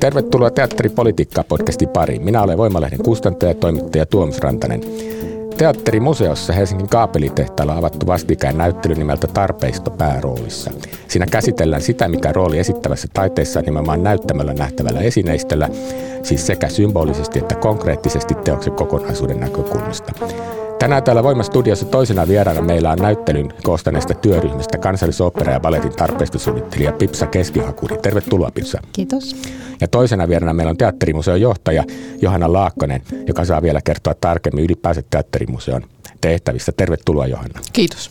Tervetuloa Teatteripolitiikkaa podcastin pariin. Minä olen Voimalehden kustantaja ja toimittaja Tuomas Rantanen. Teatterimuseossa Helsingin kaapelitehtaalla avattu vastikään näyttely nimeltä Tarpeisto pääroolissa. Siinä käsitellään sitä, mikä rooli esittävässä taiteessa on nimenomaan näyttämällä nähtävällä esineistöllä, siis sekä symbolisesti että konkreettisesti teoksen kokonaisuuden näkökulmasta. Tänään täällä Voimastudiossa toisena vieraana meillä on näyttelyn koostaneesta työryhmästä kansallisopera ja balletin tarpeistosuunnittelija Pipsa Keskihakuri. Tervetuloa Pipsa. Kiitos. Ja toisena vieraana meillä on teatterimuseon johtaja Johanna Laakkonen, joka saa vielä kertoa tarkemmin ylipäänsä teatterimuseon tehtävistä. Tervetuloa Johanna. Kiitos.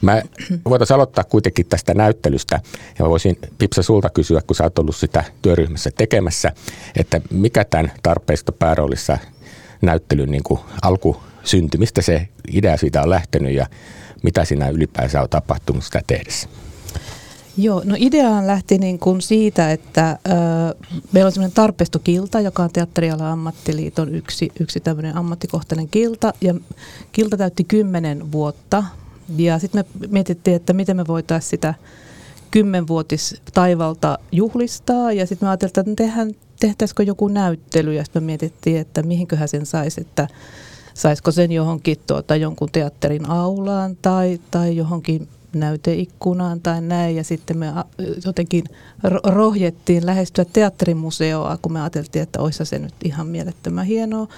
Mä voitaisiin aloittaa kuitenkin tästä näyttelystä ja voisin Pipsa sulta kysyä, kun sä oot ollut sitä työryhmässä tekemässä, että mikä tämän tarpeista pääroolissa näyttelyn niin kuin alku syntymistä se idea siitä on lähtenyt ja mitä siinä ylipäänsä on tapahtunut sitä tehdessä? Joo, no ideahan lähti niin kuin siitä, että ö, meillä on semmoinen tarpestokilta, joka on Teatteriala ammattiliiton yksi, yksi tämmöinen ammattikohtainen kilta. Ja kilta täytti kymmenen vuotta. Ja sitten me mietittiin, että miten me voitaisiin sitä kymmenvuotis taivalta juhlistaa. Ja sitten me ajateltiin, että tehtäisikö joku näyttely. Ja sitten me mietittiin, että mihinköhän sen saisi, että saisiko sen johonkin tuota, jonkun teatterin aulaan tai, tai johonkin näyteikkunaan tai näin. Ja sitten me jotenkin rohjettiin lähestyä teatterimuseoa, kun me ajateltiin, että olisi se nyt ihan mielettömän hienoa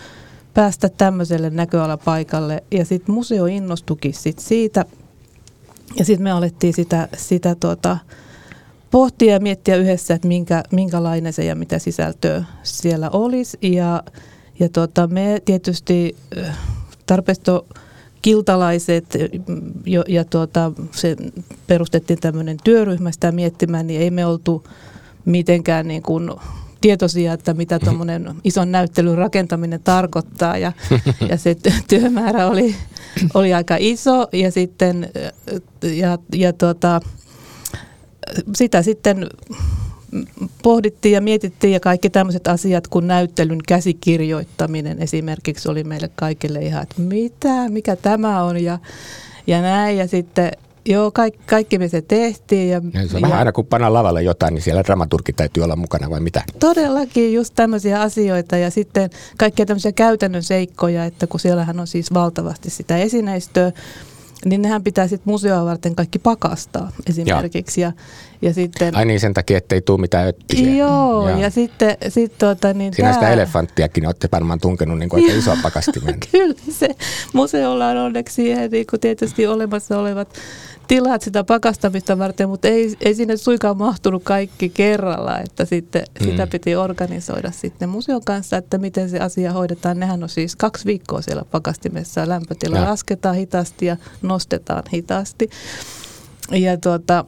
päästä tämmöiselle näköalapaikalle. Ja sitten museo innostukin sit siitä. Ja sitten me alettiin sitä, sitä tuota, pohtia ja miettiä yhdessä, että minkä, minkälainen se ja mitä sisältöä siellä olisi. Ja, ja tuota, me tietysti tarpeesto kiltalaiset jo, ja tuota, se perustettiin tämmöinen työryhmä sitä miettimään, niin ei me oltu mitenkään niin kuin tietoisia, että mitä tuommoinen ison näyttelyn rakentaminen tarkoittaa. Ja, ja se työmäärä oli, oli aika iso ja sitten ja, ja tuota, sitä sitten pohdittiin ja mietittiin ja kaikki tämmöiset asiat kuin näyttelyn käsikirjoittaminen esimerkiksi oli meille kaikille ihan, että mitä, mikä tämä on ja, ja näin ja sitten Joo, kaikki, kaikki me se tehtiin. Ja, ja se on ja, vähän aina kun pannaan lavalle jotain, niin siellä dramaturgi täytyy olla mukana vai mitä? Todellakin just tämmöisiä asioita ja sitten kaikkia tämmöisiä käytännön seikkoja, että kun siellähän on siis valtavasti sitä esineistöä, niin nehän pitää sitten museoa varten kaikki pakastaa esimerkiksi. Ja, ja sitten, Ai niin, sen takia, ettei tule mitään öttisiä. Joo, ja, ja sitten... Sit, tuota, niin Siinä tää... sitä elefanttiakin olette varmaan tunkenut niin kuin aika isoa pakastimeen. Kyllä, se museolla on onneksi siihen niin kuin tietysti olemassa olevat tilat sitä pakastamista varten, mutta ei, ei sinne suikaan mahtunut kaikki kerralla, että sitten mm. sitä piti organisoida sitten museon kanssa, että miten se asia hoidetaan. Nehän on siis kaksi viikkoa siellä pakastimessa, lämpötila ja. lasketaan hitaasti ja nostetaan hitaasti. Ja tuota,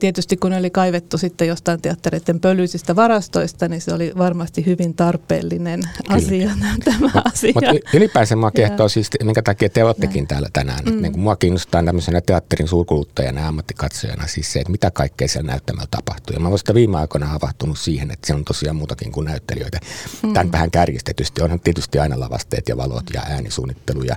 Tietysti kun oli kaivettu sitten jostain teattereiden pölyisistä varastoista, niin se oli varmasti hyvin tarpeellinen Kyllä. asia tämä asia. Mutta ylipäänsä mua kehtoo siis, minkä takia te olettekin täällä tänään. Mm. Niin mua kiinnostaa tämmöisenä teatterin suurkuluttajana ja ammattikatsojana siis se, että mitä kaikkea siellä näyttämällä tapahtuu. Ja mä olen sitä viime aikoina havahtunut siihen, että se on tosiaan muutakin kuin näyttelijöitä. Mm. Tämän vähän kärjistetysti onhan tietysti aina lavasteet ja valot ja äänisuunnittelu ja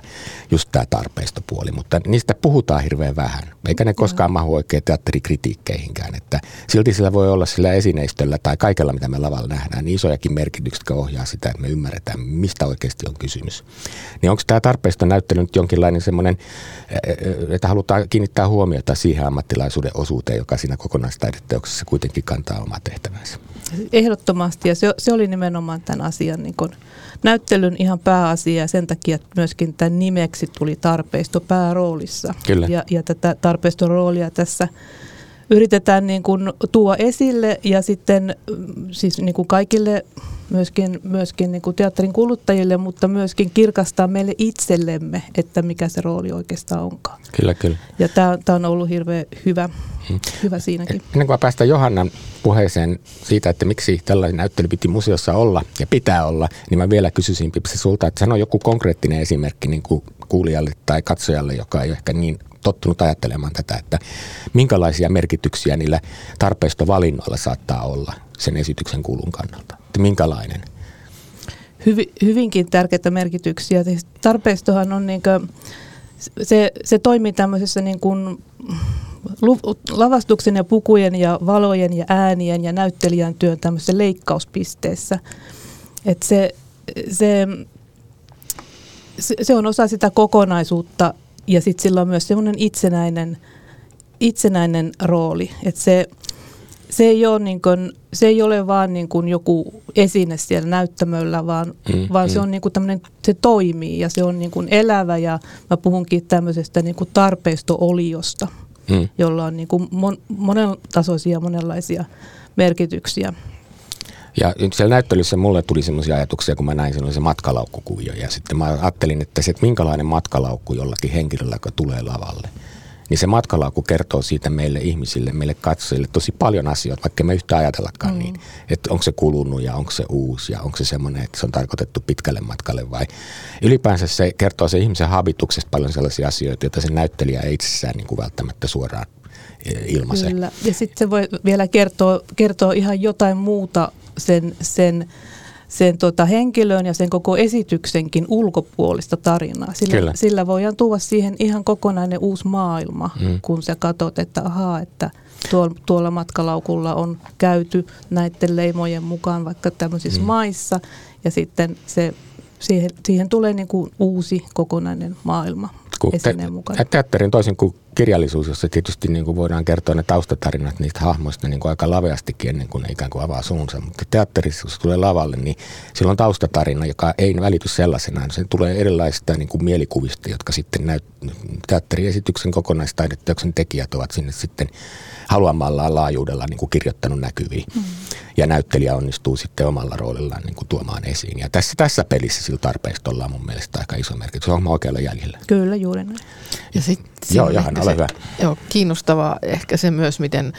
just tämä tarpeistopuoli, mutta niistä puhutaan hirveän vähän. Eikä ne koskaan mm. mahu oikein teatterikritiikkiin kritiikkeihinkään. Että silti sillä voi olla sillä esineistöllä tai kaikella, mitä me lavalla nähdään, niin isojakin merkityksiä, jotka ohjaa sitä, että me ymmärretään, mistä oikeasti on kysymys. Niin onko tämä tarpeesta näyttely nyt jonkinlainen semmoinen, että halutaan kiinnittää huomiota siihen ammattilaisuuden osuuteen, joka siinä kokonaistaideteoksessa kuitenkin kantaa omaa tehtävänsä? Ehdottomasti, ja se, se oli nimenomaan tämän asian niin kun näyttelyn ihan pääasia, ja sen takia myöskin tämän nimeksi tuli tarpeisto pääroolissa. Kyllä. Ja, ja tätä tarpeiston roolia tässä yritetään niin kuin tuo esille ja sitten mm, siis niin kuin kaikille myöskin, myöskin niin kuin teatterin kuluttajille, mutta myöskin kirkastaa meille itsellemme, että mikä se rooli oikeastaan onkaan. Kyllä, kyllä. Ja tämä, on ollut hirveän hyvä, hmm. hyvä siinäkin. Ennen kuin päästään Johannan puheeseen siitä, että miksi tällainen näyttely piti museossa olla ja pitää olla, niin mä vielä kysyisin Pipsi sulta, että sano joku konkreettinen esimerkki niin kuin kuulijalle tai katsojalle, joka ei ole ehkä niin tottunut ajattelemaan tätä, että minkälaisia merkityksiä niillä tarpeistovalinnoilla saattaa olla sen esityksen kulun kannalta. Että minkälainen? Hyvi, hyvinkin tärkeitä merkityksiä. Siis tarpeistohan on niin kuin, se, se toimii tämmöisessä niin kuin lavastuksen ja pukujen ja valojen ja äänien ja näyttelijän työn tämmöisessä leikkauspisteessä. Et se, se, se on osa sitä kokonaisuutta ja sitten sillä on myös semmoinen itsenäinen, itsenäinen rooli. Että se, se, ei ole niin kuin, se ei ole vaan niin kuin joku esine siellä näyttämöllä, vaan, mm, vaan mm. se on niin kuin se toimii ja se on niin kuin elävä ja mä puhunkin tämmöisestä niin kuin tarpeisto-oliosta, mm. jolla on niin kuin mon, monentasoisia monenlaisia merkityksiä. Ja siellä näyttelyssä mulle tuli sellaisia ajatuksia, kun mä näin sen se matkalaukkukuvio. Ja sitten mä ajattelin, että se, että minkälainen matkalaukku jollakin henkilöllä, joka tulee lavalle. Niin se matkalaukku kertoo siitä meille ihmisille, meille katsojille tosi paljon asioita, vaikka me yhtä ajatellakaan mm. niin. Että onko se kulunut ja onko se uusi ja onko se semmoinen, että se on tarkoitettu pitkälle matkalle vai. Ylipäänsä se kertoo se ihmisen habituksesta paljon sellaisia asioita, joita se näyttelijä ei itsessään niin kuin välttämättä suoraan eh, ilmaise. Kyllä. Ja sitten se voi vielä kertoa, kertoa ihan jotain muuta sen, sen, sen tota henkilön ja sen koko esityksenkin ulkopuolista tarinaa. Sillä, sillä voidaan tuoda siihen ihan kokonainen uusi maailma, mm. kun sä katsot, että ahaa, että tuolla, tuolla matkalaukulla on käyty näiden leimojen mukaan vaikka tämmöisissä mm. maissa ja sitten se, siihen, siihen tulee niin kuin uusi kokonainen maailma esineen mukana. Teatterin toisin kuin kirjallisuus, jossa tietysti niin kuin voidaan kertoa ne taustatarinat niistä hahmoista niin kuin aika laveastikin ennen kuin ne ikään kuin avaa suunsa. Mutta teatterissa, kun se tulee lavalle, niin sillä on taustatarina, joka ei välity sellaisenaan. Se tulee erilaisista niin kuin mielikuvista, jotka sitten näyt, teatteriesityksen kokonaistaideteoksen tekijät ovat sinne sitten haluamallaan laajuudella niin kuin kirjoittanut näkyviin. Mm. Ja näyttelijä onnistuu sitten omalla roolillaan niin kuin tuomaan esiin. Ja tässä, tässä pelissä sillä tarpeistolla on mun mielestä aika iso merkitys. On oikealla jäljellä. Kyllä, juuri näin. Ja sit, Joo, Johanna, ole hyvä. Joo, kiinnostavaa ehkä se myös, miten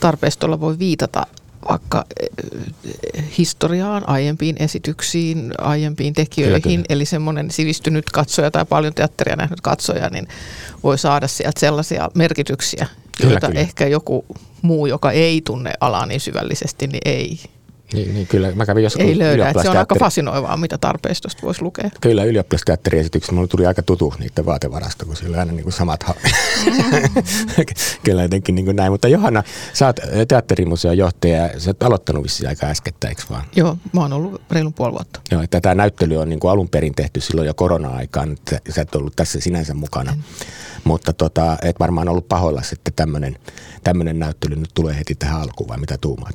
tarpeistolla voi viitata vaikka eh, historiaan, aiempiin esityksiin, aiempiin tekijöihin. Kyllä, kyllä. Eli semmoinen sivistynyt katsoja tai paljon teatteria nähnyt katsoja, niin voi saada sieltä sellaisia merkityksiä, kyllä, joita kyllä. ehkä joku muu, joka ei tunne alaa niin syvällisesti, niin ei niin, niin kyllä. Mä kävin joskus Ei löydä, että se on aika fasinoivaa, mitä tarpeistosta voisi lukea. Kyllä ylioppilasteatteriesitykset, mulle tuli aika tutu niiden vaatevarasta, kun siellä aina niin kuin samat ha- mm-hmm. Kyllä jotenkin niin kuin näin. Mutta Johanna, sä oot teatterimuseon johtaja ja sä oot aloittanut vissiin aika äskettä, eikö vaan? Joo, mä oon ollut reilun puoli vuotta. Joo, että tämä näyttely on niin kuin alun perin tehty silloin jo korona-aikaan, että sä et ollut tässä sinänsä mukana. En. Mutta tota, et varmaan ollut pahoilla sitten tämmöinen tämmöinen näyttely nyt tulee heti tähän alkuun vai mitä tuumaat?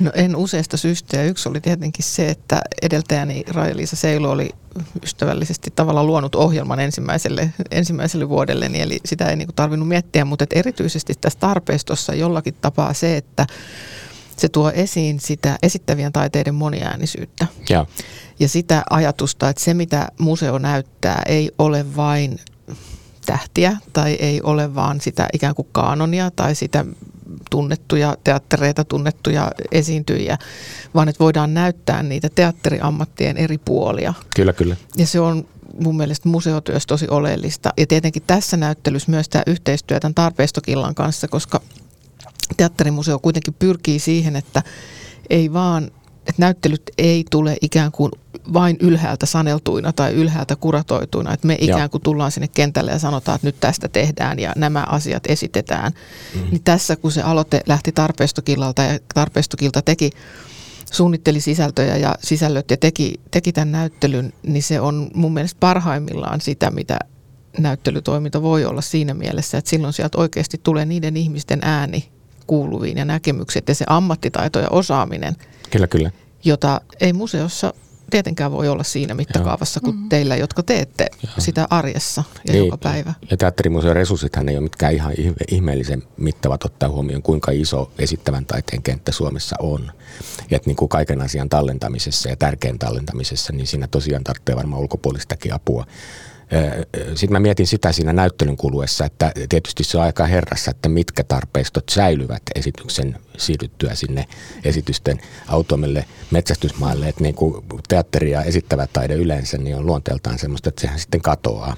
No en useista syystä ja yksi oli tietenkin se, että edeltäjäni Raija-Liisa Seilu oli ystävällisesti tavallaan luonut ohjelman ensimmäiselle, ensimmäiselle vuodelle, niin eli sitä ei niinku tarvinnut miettiä, mutta erityisesti tässä tarpeistossa jollakin tapaa se, että se tuo esiin sitä esittävien taiteiden moniäänisyyttä. Ja. ja sitä ajatusta, että se mitä museo näyttää ei ole vain tähtiä tai ei ole vaan sitä ikään kuin kaanonia tai sitä tunnettuja teattereita, tunnettuja esiintyjiä, vaan että voidaan näyttää niitä teatteriammattien eri puolia. Kyllä, kyllä. Ja se on mun mielestä museotyössä tosi oleellista. Ja tietenkin tässä näyttelyssä myös tämä yhteistyö tämän tarpeistokillan kanssa, koska teatterimuseo kuitenkin pyrkii siihen, että ei vaan että näyttelyt ei tule ikään kuin vain ylhäältä saneltuina tai ylhäältä kuratoituina, että me ikään kuin tullaan sinne kentälle ja sanotaan, että nyt tästä tehdään ja nämä asiat esitetään. Mm-hmm. Niin tässä kun se aloite lähti tarpeistokillalta ja tarpeistokilta teki, suunnitteli sisältöjä ja sisällöt ja teki, teki tämän näyttelyn, niin se on mun mielestä parhaimmillaan sitä, mitä näyttelytoiminta voi olla siinä mielessä, että silloin sieltä oikeasti tulee niiden ihmisten ääni kuuluviin ja näkemykset ja se ammattitaito ja osaaminen – Kyllä, kyllä. Jota ei museossa tietenkään voi olla siinä mittakaavassa kuin mm-hmm. teillä, jotka teette Joo. sitä arjessa ja niin, joka päivä. Ja teatterimuseon resurssithan ei ole mitkään ihan ihmeellisen mittavat ottaa huomioon, kuinka iso esittävän taiteen kenttä Suomessa on. Ja että niin kuin kaiken asian tallentamisessa ja tärkeän tallentamisessa, niin siinä tosiaan tarvitsee varmaan ulkopuolistakin apua. Sitten mä mietin sitä siinä näyttelyn kuluessa, että tietysti se on aika herrassa, että mitkä tarpeistot säilyvät esityksen siirryttyä sinne esitysten automille metsästysmaalle. Että niin kuin teatteri ja esittävä taide yleensä niin on luonteeltaan semmoista, että sehän sitten katoaa.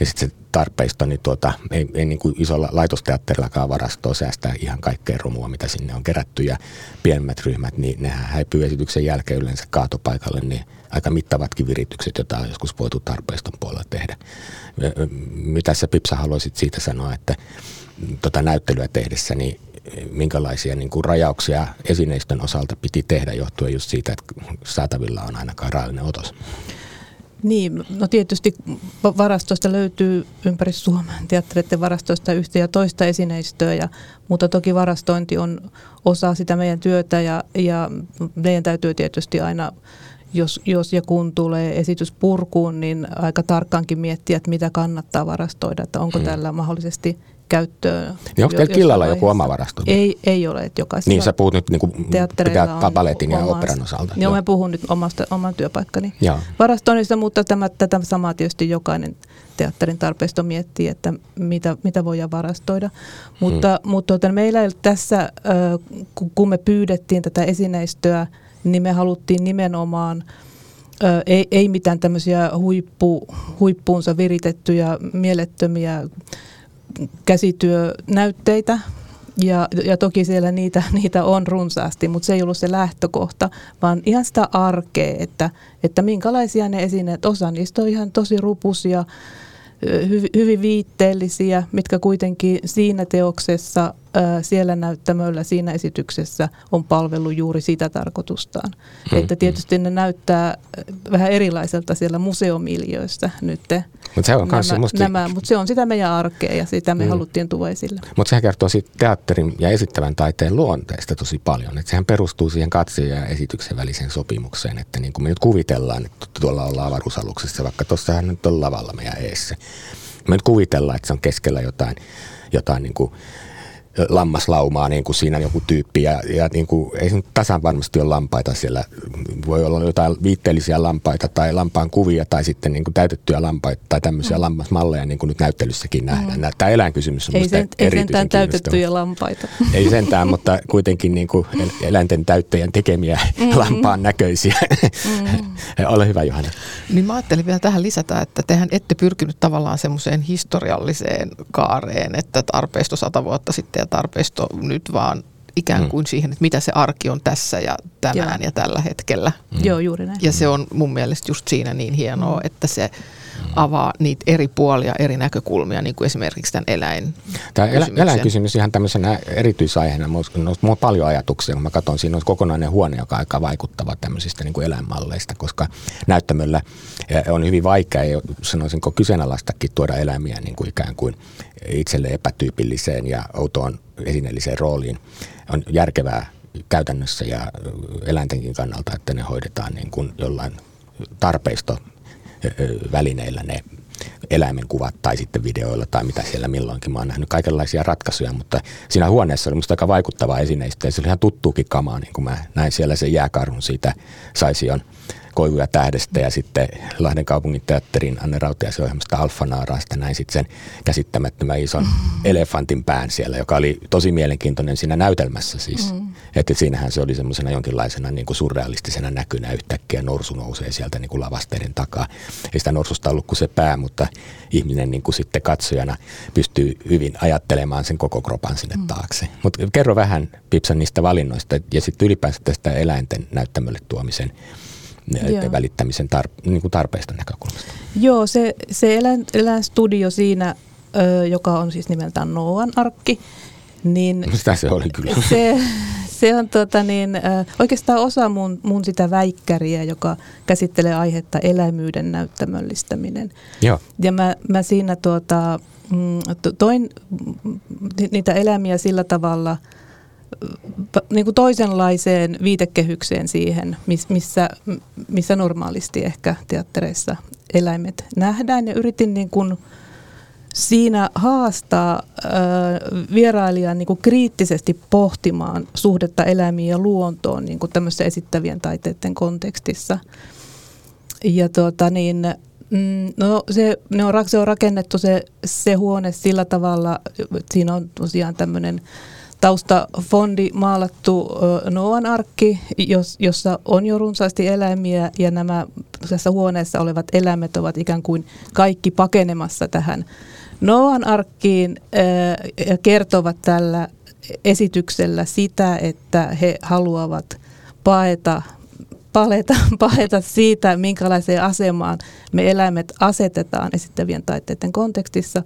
Ja sitten se tarpeisto, niin tuota, ei, ei niin kuin isolla laitosteatterillakaan varastoa säästää ihan kaikkea romua, mitä sinne on kerätty. Ja pienemmät ryhmät, niin nehän häipyy esityksen jälkeen yleensä kaatopaikalle, niin aika mittavatkin viritykset, joita on joskus voitu tarpeiston puolella tehdä. Mitä sä Pipsa haluaisit siitä sanoa, että tota näyttelyä tehdessä, niin minkälaisia niin kuin rajauksia esineistön osalta piti tehdä johtuen just siitä, että saatavilla on ainakaan rajallinen otos? Niin, no tietysti varastosta löytyy ympäri Suomen teattereiden varastoista yhtä ja toista esineistöä, ja, mutta toki varastointi on osa sitä meidän työtä ja, ja meidän täytyy tietysti aina jos, jos ja kun tulee esitys purkuun, niin aika tarkkaankin miettiä, että mitä kannattaa varastoida, että onko hmm. tällä mahdollisesti käyttöön. Niin onko teillä killalla joku oma varasto? Ei, ei ole, että jokaisella Niin sä puhut nyt niin pitää baletin ja operan osalta. Joo, mä puhun nyt omasta, oman työpaikkani Joo. varastoinnista, mutta tämä, tätä samaa tietysti jokainen teatterin tarpeesta miettii, että mitä, mitä voidaan varastoida. Mutta, hmm. mutta tuota, meillä ei tässä, kun me pyydettiin tätä esineistöä, niin me haluttiin nimenomaan ei, ei mitään tämmöisiä huippu, huippuunsa viritettyjä, mielettömiä käsityönäytteitä, ja, ja toki siellä niitä, niitä on runsaasti, mutta se ei ollut se lähtökohta, vaan ihan sitä arkea, että, että minkälaisia ne esineet, osa niistä on ihan tosi rupusia, hyvin viitteellisiä, mitkä kuitenkin siinä teoksessa, siellä näyttämöllä, siinä esityksessä on palvellut juuri sitä tarkoitustaan. Hmm. Että tietysti ne näyttää vähän erilaiselta siellä museomiljöissä nyt. Mutta se on nämä, musta... nämä, mutta se on sitä meidän arkea ja sitä me hmm. haluttiin tuoda esille. Mutta sehän kertoo siitä teatterin ja esittävän taiteen luonteesta tosi paljon. Että sehän perustuu siihen katsojan ja esityksen väliseen sopimukseen. Että niin kuin me nyt kuvitellaan, että tuolla ollaan avaruusaluksessa, vaikka tuossahan nyt on lavalla meidän eessä. Me nyt kuvitellaan, että se on keskellä jotain, jotain niin kuin lammaslaumaa niin kuin siinä joku tyyppi ja, ja niin kuin, ei se nyt tasan varmasti ole lampaita siellä. Voi olla jotain viitteellisiä lampaita tai lampaan kuvia tai sitten niin kuin täytettyjä lampaita tai tämmöisiä mm. lammasmalleja niin kuin nyt näyttelyssäkin nähdään. Mm. Tämä eläinkysymys on ei, sen, ei sentään täytettyjä lampaita. Ei sentään, mutta kuitenkin niin kuin eläinten täyttäjän tekemiä mm. lampaan näköisiä. Mm. Ole hyvä Johanna. Niin mä ajattelin vielä tähän lisätä, että tehän ette pyrkinyt tavallaan semmoiseen historialliseen kaareen, että arpeisto sata vuotta sitten tarpeisto nyt vaan ikään mm. kuin mm. siihen, että mitä se arki on tässä ja tänään Joo. ja tällä hetkellä. Mm. Joo, juuri näin. Ja se on mun mielestä just siinä niin hienoa, mm. että se avaa niitä eri puolia, eri näkökulmia, niin kuin esimerkiksi tämän eläin Tämä elä, eläinkysymys ihan tämmöisenä erityisaiheena, minulla on paljon ajatuksia, kun mä katson, siinä on kokonainen huone, joka on aika vaikuttava tämmöisistä niin kuin eläinmalleista, koska näyttämöllä eh, on hyvin vaikea, ja sanoisinko kyseenalaistakin tuoda eläimiä niin kuin ikään kuin itselle epätyypilliseen ja outoon esineelliseen rooliin. On järkevää käytännössä ja eläintenkin kannalta, että ne hoidetaan niin kuin jollain tarpeisto välineillä ne eläimen kuvat tai sitten videoilla tai mitä siellä milloinkin. Mä oon nähnyt kaikenlaisia ratkaisuja, mutta siinä huoneessa oli musta aika vaikuttava esineistä ja se oli ihan tuttuukin kamaa, niin kuin mä näin siellä sen jääkarhun siitä Saision Koivuja tähdestä ja sitten Lahden kaupungin teatterin Anne Rautiaisen ohjelmasta Alfanaaraasta näin sitten sen käsittämättömän ison mm. elefantin pään siellä, joka oli tosi mielenkiintoinen siinä näytelmässä siis. Mm. Että siinähän se oli semmoisena jonkinlaisena niin kuin surrealistisena näkynä yhtäkkiä norsu nousee sieltä niin kuin lavasteiden takaa. Ei sitä norsusta ollut kuin se pää, mutta ihminen niin kuin sitten katsojana pystyy hyvin ajattelemaan sen koko kropan sinne mm. taakse. Mutta kerro vähän Pipsan niistä valinnoista ja sitten ylipäänsä tästä eläinten näyttämölle tuomisen Joo. välittämisen tar- niin kuin tarpeista näkökulmasta. Joo, se, se eläin, eläinstudio siinä, ö, joka on siis nimeltään Noan arkki, niin Sitä se oli kyllä. Se, se on tota niin, oikeastaan osa mun, mun sitä väikkäriä, joka käsittelee aihetta eläimyyden näyttämöllistäminen. Joo. Ja mä, mä siinä tuota, mm, toin niitä eläimiä sillä tavalla – niin kuin toisenlaiseen viitekehykseen siihen, missä, missä normaalisti ehkä teattereissa eläimet nähdään. Ja yritin niin kuin siinä haastaa äh, vierailijan niin kuin kriittisesti pohtimaan suhdetta eläimiin ja luontoon niin kuin esittävien taiteiden kontekstissa. Ja tuota niin, mm, no se, ne on, se on rakennettu se, se huone sillä tavalla, siinä on tosiaan tämmöinen taustafondi maalattu Noan arkki, jossa on jo runsaasti eläimiä ja nämä tässä huoneessa olevat eläimet ovat ikään kuin kaikki pakenemassa tähän Noan arkkiin ja kertovat tällä esityksellä sitä, että he haluavat paeta paleta, paleta siitä, minkälaiseen asemaan me eläimet asetetaan esittävien taiteiden kontekstissa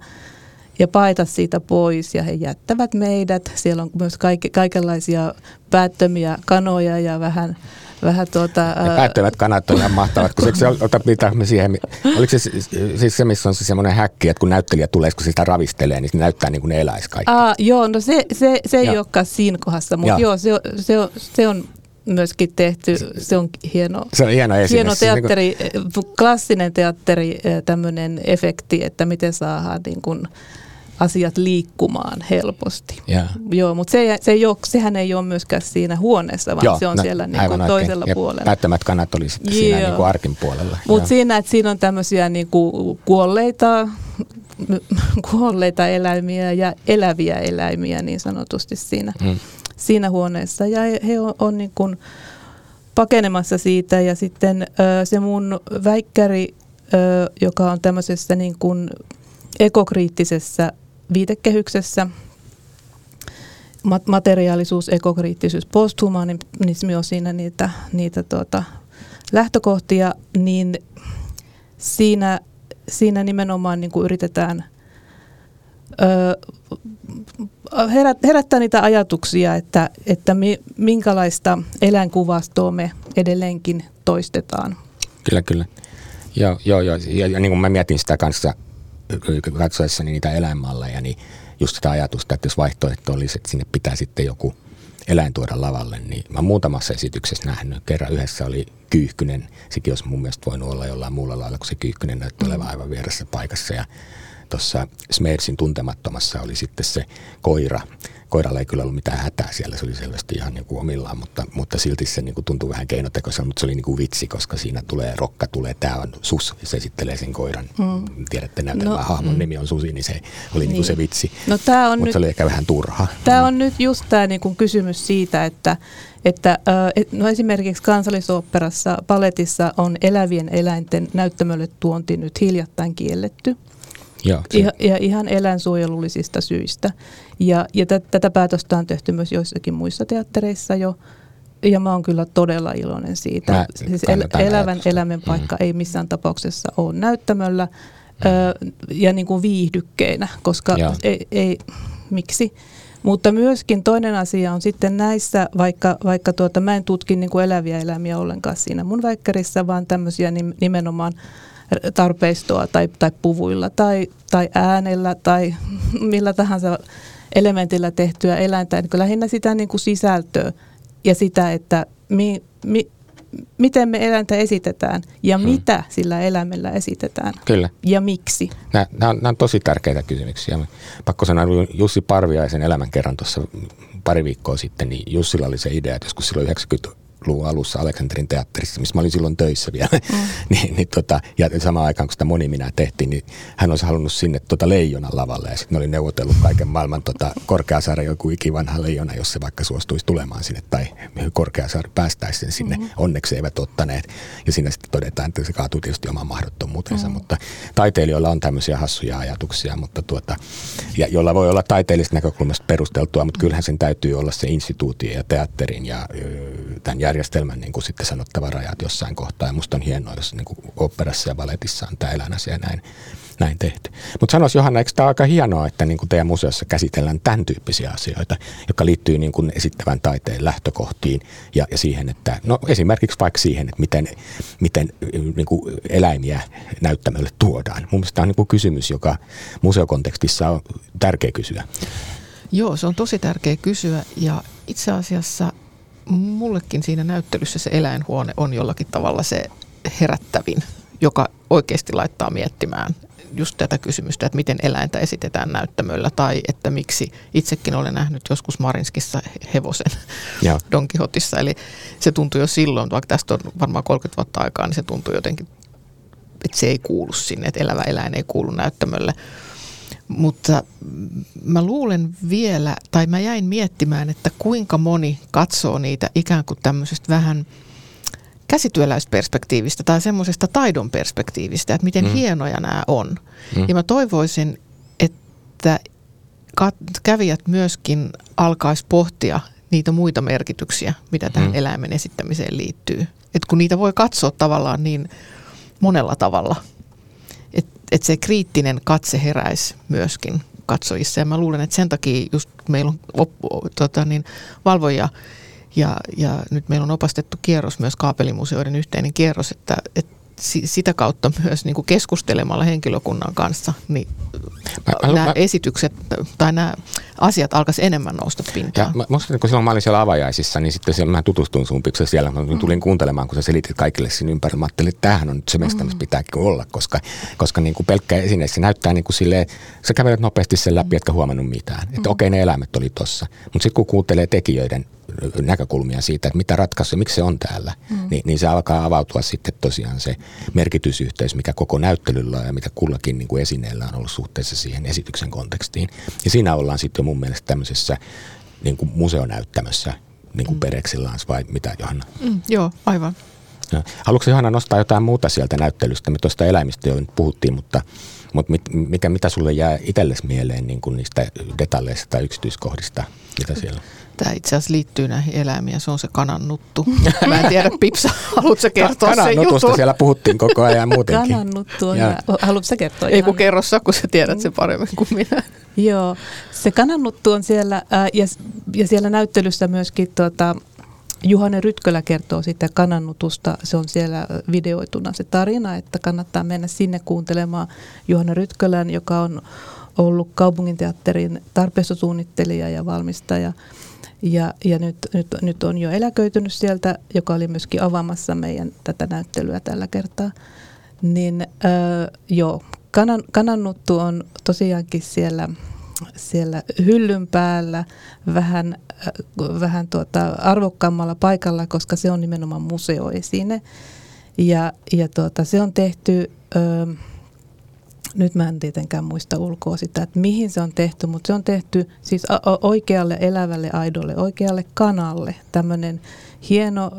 ja paeta siitä pois ja he jättävät meidät. Siellä on myös kaike, kaikenlaisia päättömiä kanoja ja vähän vähän tuota... Ne päättävät kanat on ihan mahtavat, kun se, ota, mitä siihen, oliko se siis se, missä on se semmoinen häkki, että kun näyttelijä tulee, kun sitä ravistelee, niin se näyttää niin kuin ne eläisi kaikki. Aa, joo, no se, se, se ei olekaan siinä kohdassa, mutta joo, joo se, se, on, se on myöskin tehty, se on hieno, se on hieno, esine. hieno teatteri, klassinen teatteri, tämmöinen efekti, että miten saadaan niin kuin, asiat liikkumaan helposti. Yeah. Joo, mutta se, se ei ole, sehän ei ole myöskään siinä huoneessa, vaan Joo, se on no, siellä niin kuin toisella ja puolella. Päättämät kannat oli sitten siinä niin kuin arkin puolella. Mutta siinä, että siinä on tämmöisiä niin kuin kuolleita, kuolleita eläimiä ja eläviä eläimiä niin sanotusti siinä, mm. siinä huoneessa. Ja he, on, on niin kuin pakenemassa siitä ja sitten se mun väikkäri, joka on tämmöisessä niin kuin ekokriittisessä viitekehyksessä. Materiaalisuus, ekokriittisyys, posthumanismi on siinä niitä, niitä tuota, lähtökohtia, niin siinä, siinä nimenomaan niin kuin yritetään ö, herättää niitä ajatuksia, että, että mi, minkälaista eläinkuvastoa me edelleenkin toistetaan. Kyllä, kyllä. Joo, joo, joo. Ja, ja niin kuin mä mietin sitä kanssa katsoessani niitä eläinmalleja, niin just sitä ajatusta, että jos vaihtoehto olisi, että sinne pitää sitten joku eläin tuoda lavalle, niin mä muutamassa esityksessä nähnyt. Kerran yhdessä oli kyyhkynen, sekin olisi mun mielestä voinut olla jollain muulla lailla, kun se kyyhkynen näytti olevan aivan vieressä paikassa. Ja tuossa Smersin tuntemattomassa oli sitten se koira, koiralla ei kyllä ollut mitään hätää siellä, se oli selvästi ihan niin kuin omillaan, mutta, mutta silti se niin kuin tuntui vähän keinotekoiselta, mutta se oli niin kuin vitsi, koska siinä tulee, rokka tulee, tämä on sus, se esittelee sen koiran. Mm. Tiedätte näytelmää, no, hahmon mm. nimi on Susi, niin se oli niin. Niin kuin se vitsi, no, tää on mutta nyt, se oli ehkä vähän turha. Tämä on nyt just tämä niin kuin kysymys siitä, että että no esimerkiksi kansallisoopperassa, paletissa on elävien eläinten näyttämölle tuonti nyt hiljattain kielletty. Ja, ja, ja ihan eläinsuojelullisista syistä. Ja, ja t- tätä päätöstä on tehty myös joissakin muissa teattereissa jo. Ja mä oon kyllä todella iloinen siitä. Mä siis el- elävän ajatusta. elämän paikka mm. ei missään tapauksessa ole näyttämöllä mm. ö, ja niin kuin viihdykkeinä, koska ei, ei, miksi? Mutta myöskin toinen asia on sitten näissä, vaikka, vaikka tuota, mä en tutki niin kuin eläviä eläimiä ollenkaan siinä mun väikkärissä, vaan tämmöisiä nimenomaan tarpeistoa tai, tai puvuilla tai, tai äänellä tai millä tahansa elementillä tehtyä eläintä, niin lähinnä sitä niin kuin sisältöä ja sitä, että mi, mi, miten me eläintä esitetään ja hmm. mitä sillä eläimellä esitetään. Kyllä. Ja miksi. Nämä, nämä, on, nämä on tosi tärkeitä kysymyksiä. Pakko sanoa Jussi Parviaisen elämän kerran tuossa pari viikkoa sitten, niin Jussilla oli se idea, että joskus silloin 90 luvun alussa Aleksanterin teatterissa, missä mä olin silloin töissä vielä. Mm. niin, niin tota, ja samaan aikaan, kun sitä moni minä tehtiin, niin hän olisi halunnut sinne tota leijonan lavalle. Ja sitten ne oli neuvotellut kaiken maailman tota, Korkeasaari joku ikivanha leijona, jos se vaikka suostuisi tulemaan sinne. Tai Korkeasaari päästäisi sen sinne. Mm. Onneksi eivät ottaneet. Ja siinä sitten todetaan, että se kaatuu tietysti oman mahdottomuutensa. Mm. Mutta taiteilijoilla on tämmöisiä hassuja ajatuksia, mutta tuota, ja jolla voi olla taiteellisesta näkökulmasta perusteltua, mutta kyllähän sen täytyy olla se instituutio ja teatterin ja tämän järjestelmän niin kuin sitten sanottava rajat jossain kohtaa. Ja musta on hienoa, jos niin kuin operassa ja baletissa on tämä eläinasia näin, näin tehty. Mutta sanoisi Johanna, eikö tämä aika hienoa, että niin kuin teidän museossa käsitellään tämän tyyppisiä asioita, jotka liittyy niin kuin esittävän taiteen lähtökohtiin ja, ja siihen, että no esimerkiksi vaikka siihen, että miten, miten niin kuin eläimiä näyttämölle tuodaan. Mun mielestä tämä on niin kuin kysymys, joka museokontekstissa on tärkeä kysyä. Joo, se on tosi tärkeä kysyä ja itse asiassa mullekin siinä näyttelyssä se eläinhuone on jollakin tavalla se herättävin, joka oikeasti laittaa miettimään just tätä kysymystä, että miten eläintä esitetään näyttämöllä tai että miksi itsekin olen nähnyt joskus Marinskissa hevosen Joo. Don Quixotissa. Eli se tuntui jo silloin, vaikka tästä on varmaan 30 vuotta aikaa, niin se tuntui jotenkin, että se ei kuulu sinne, että elävä eläin ei kuulu näyttämölle. Mutta mä luulen vielä, tai mä jäin miettimään, että kuinka moni katsoo niitä ikään kuin tämmöisestä vähän käsityöläisperspektiivistä tai semmoisesta taidon perspektiivistä, että miten mm. hienoja nämä on. Mm. Ja mä toivoisin, että kävijät myöskin alkaisi pohtia niitä muita merkityksiä, mitä tähän mm. eläimen esittämiseen liittyy. Et kun niitä voi katsoa tavallaan niin monella tavalla – että se kriittinen katse heräisi myöskin katsojissa. Ja mä luulen, että sen takia just meillä on op, tota niin, valvoja ja, ja nyt meillä on opastettu kierros myös kaapelimuseoiden yhteinen kierros, että, että sitä kautta myös niin kuin keskustelemalla henkilökunnan kanssa, niin mä, nämä mä, esitykset tai nämä asiat alkaisi enemmän nousta pintaan. Ja musta, kun silloin mä olin siellä avajaisissa, niin sitten siellä mä tutustuin sun siellä. Mä tulin mm. kuuntelemaan, kun sä selitit kaikille siinä ympärillä. Mä ajattelin, että tämähän on nyt se mesta, missä mm. pitääkin olla, koska, koska niin kuin pelkkä esine, se näyttää niin kuin silleen, sä kävelet nopeasti sen läpi, etkä huomannut mitään. Että mm. okei, okay, ne eläimet oli tossa. Mutta sitten kun kuuntelee tekijöiden näkökulmia siitä, että mitä ratkaisuja, miksi se on täällä, mm. niin, niin se alkaa avautua sitten tosiaan se merkitysyhteys, mikä koko näyttelyllä on ja mitä kullakin niin kuin esineellä on ollut suhteessa siihen esityksen kontekstiin. Ja siinä ollaan sitten jo mun mielestä tämmöisessä niin kuin museonäyttämössä niin kuin mm. Pereksillaan vai mitä Johanna? Mm, joo, aivan. Ja, haluatko Johanna nostaa jotain muuta sieltä näyttelystä? Me tuosta eläimistä jo nyt puhuttiin, mutta, mutta mit, mikä, mitä sulle jää itsellesi mieleen niin kuin niistä detalleista tai yksityiskohdista, mitä siellä on? Tämä itse asiassa liittyy näihin eläimiin ja se on se kanannuttu. Mä en tiedä, Pipsa, haluatko kertoa Ka- sen jutun? siellä puhuttiin koko ajan muutenkin. Kanannuttu on, ja. haluatko kertoa? Ei kun kerro sä, kun sä tiedät sen paremmin kuin minä. Joo, se kanannuttu on siellä ää, ja, ja siellä näyttelyssä myöskin tuota, Juhane Rytkölä kertoo sitä kanannutusta. Se on siellä videoituna se tarina, että kannattaa mennä sinne kuuntelemaan Juhane Rytkölän, joka on ollut kaupunginteatterin tarpeistosuunnittelija ja valmistaja – ja, ja nyt, nyt, nyt on jo eläköitynyt sieltä, joka oli myöskin avaamassa meidän tätä näyttelyä tällä kertaa. Niin äh, joo, kanan, kanannuttu on tosiaankin siellä, siellä hyllyn päällä vähän, äh, vähän tuota arvokkaammalla paikalla, koska se on nimenomaan museoesine. Ja, ja tuota, se on tehty... Äh, nyt mä en tietenkään muista ulkoa sitä, että mihin se on tehty, mutta se on tehty siis oikealle elävälle aidolle, oikealle kanalle. Tämmöinen hieno...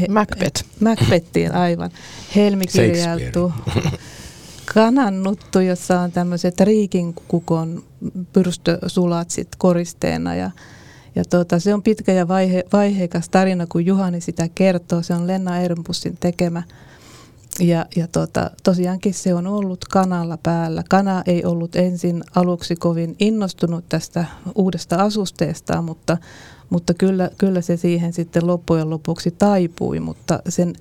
He, Macbeth. Macbethin aivan. Helmikirjailtu. kanannuttu, jossa on tämmöiset riikinkukon pyrstösulatsit koristeena ja ja tuota, se on pitkä ja vaihe, vaiheikas tarina, kun Juhani sitä kertoo. Se on Lenna Ehrenbussin tekemä. Ja, ja tota, tosiaankin se on ollut kanalla päällä. Kana ei ollut ensin aluksi kovin innostunut tästä uudesta asusteesta, mutta, mutta kyllä, kyllä se siihen sitten loppujen lopuksi taipui. Mutta sen,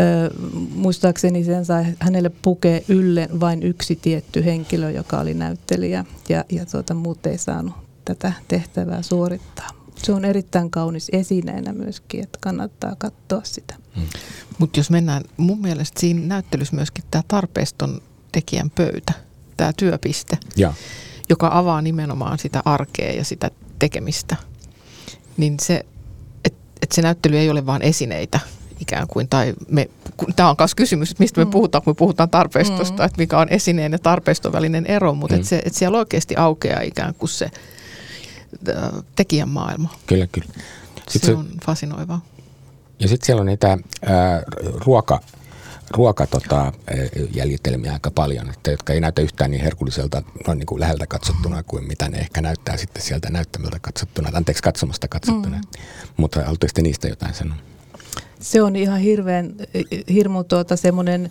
ö, muistaakseni sen sai hänelle pukea ylle vain yksi tietty henkilö, joka oli näyttelijä. Ja, ja tuota, muut ei saanut tätä tehtävää suorittaa se on erittäin kaunis esineenä myöskin, että kannattaa katsoa sitä. Mm. Mutta jos mennään, mun mielestä siinä näyttelyssä myöskin tämä tarpeiston tekijän pöytä, tämä työpiste, ja. joka avaa nimenomaan sitä arkea ja sitä tekemistä, niin se, että et se näyttely ei ole vain esineitä ikään kuin, tai me, tämä on myös kysymys, että mistä me mm. puhutaan, kun me puhutaan tarpeistosta, mm. että mikä on esineen ja tarpeiston välinen ero, mutta mm. että se, et siellä oikeasti aukeaa ikään kuin se, tekijän maailma. Kyllä, kyllä. Sitten se on fasinoivaa. Ja sitten siellä on niitä ää, ruoka, ruoka tota, jäljitelmiä aika paljon, että, jotka ei näytä yhtään niin herkulliselta noin niin kuin läheltä katsottuna kuin mitä ne ehkä näyttää sitten sieltä näyttämöltä katsottuna, anteeksi katsomasta katsottuna. Mm. Mutta haluatteko niistä jotain sanoa? Se on ihan hirveän, hirmu tuota semmoinen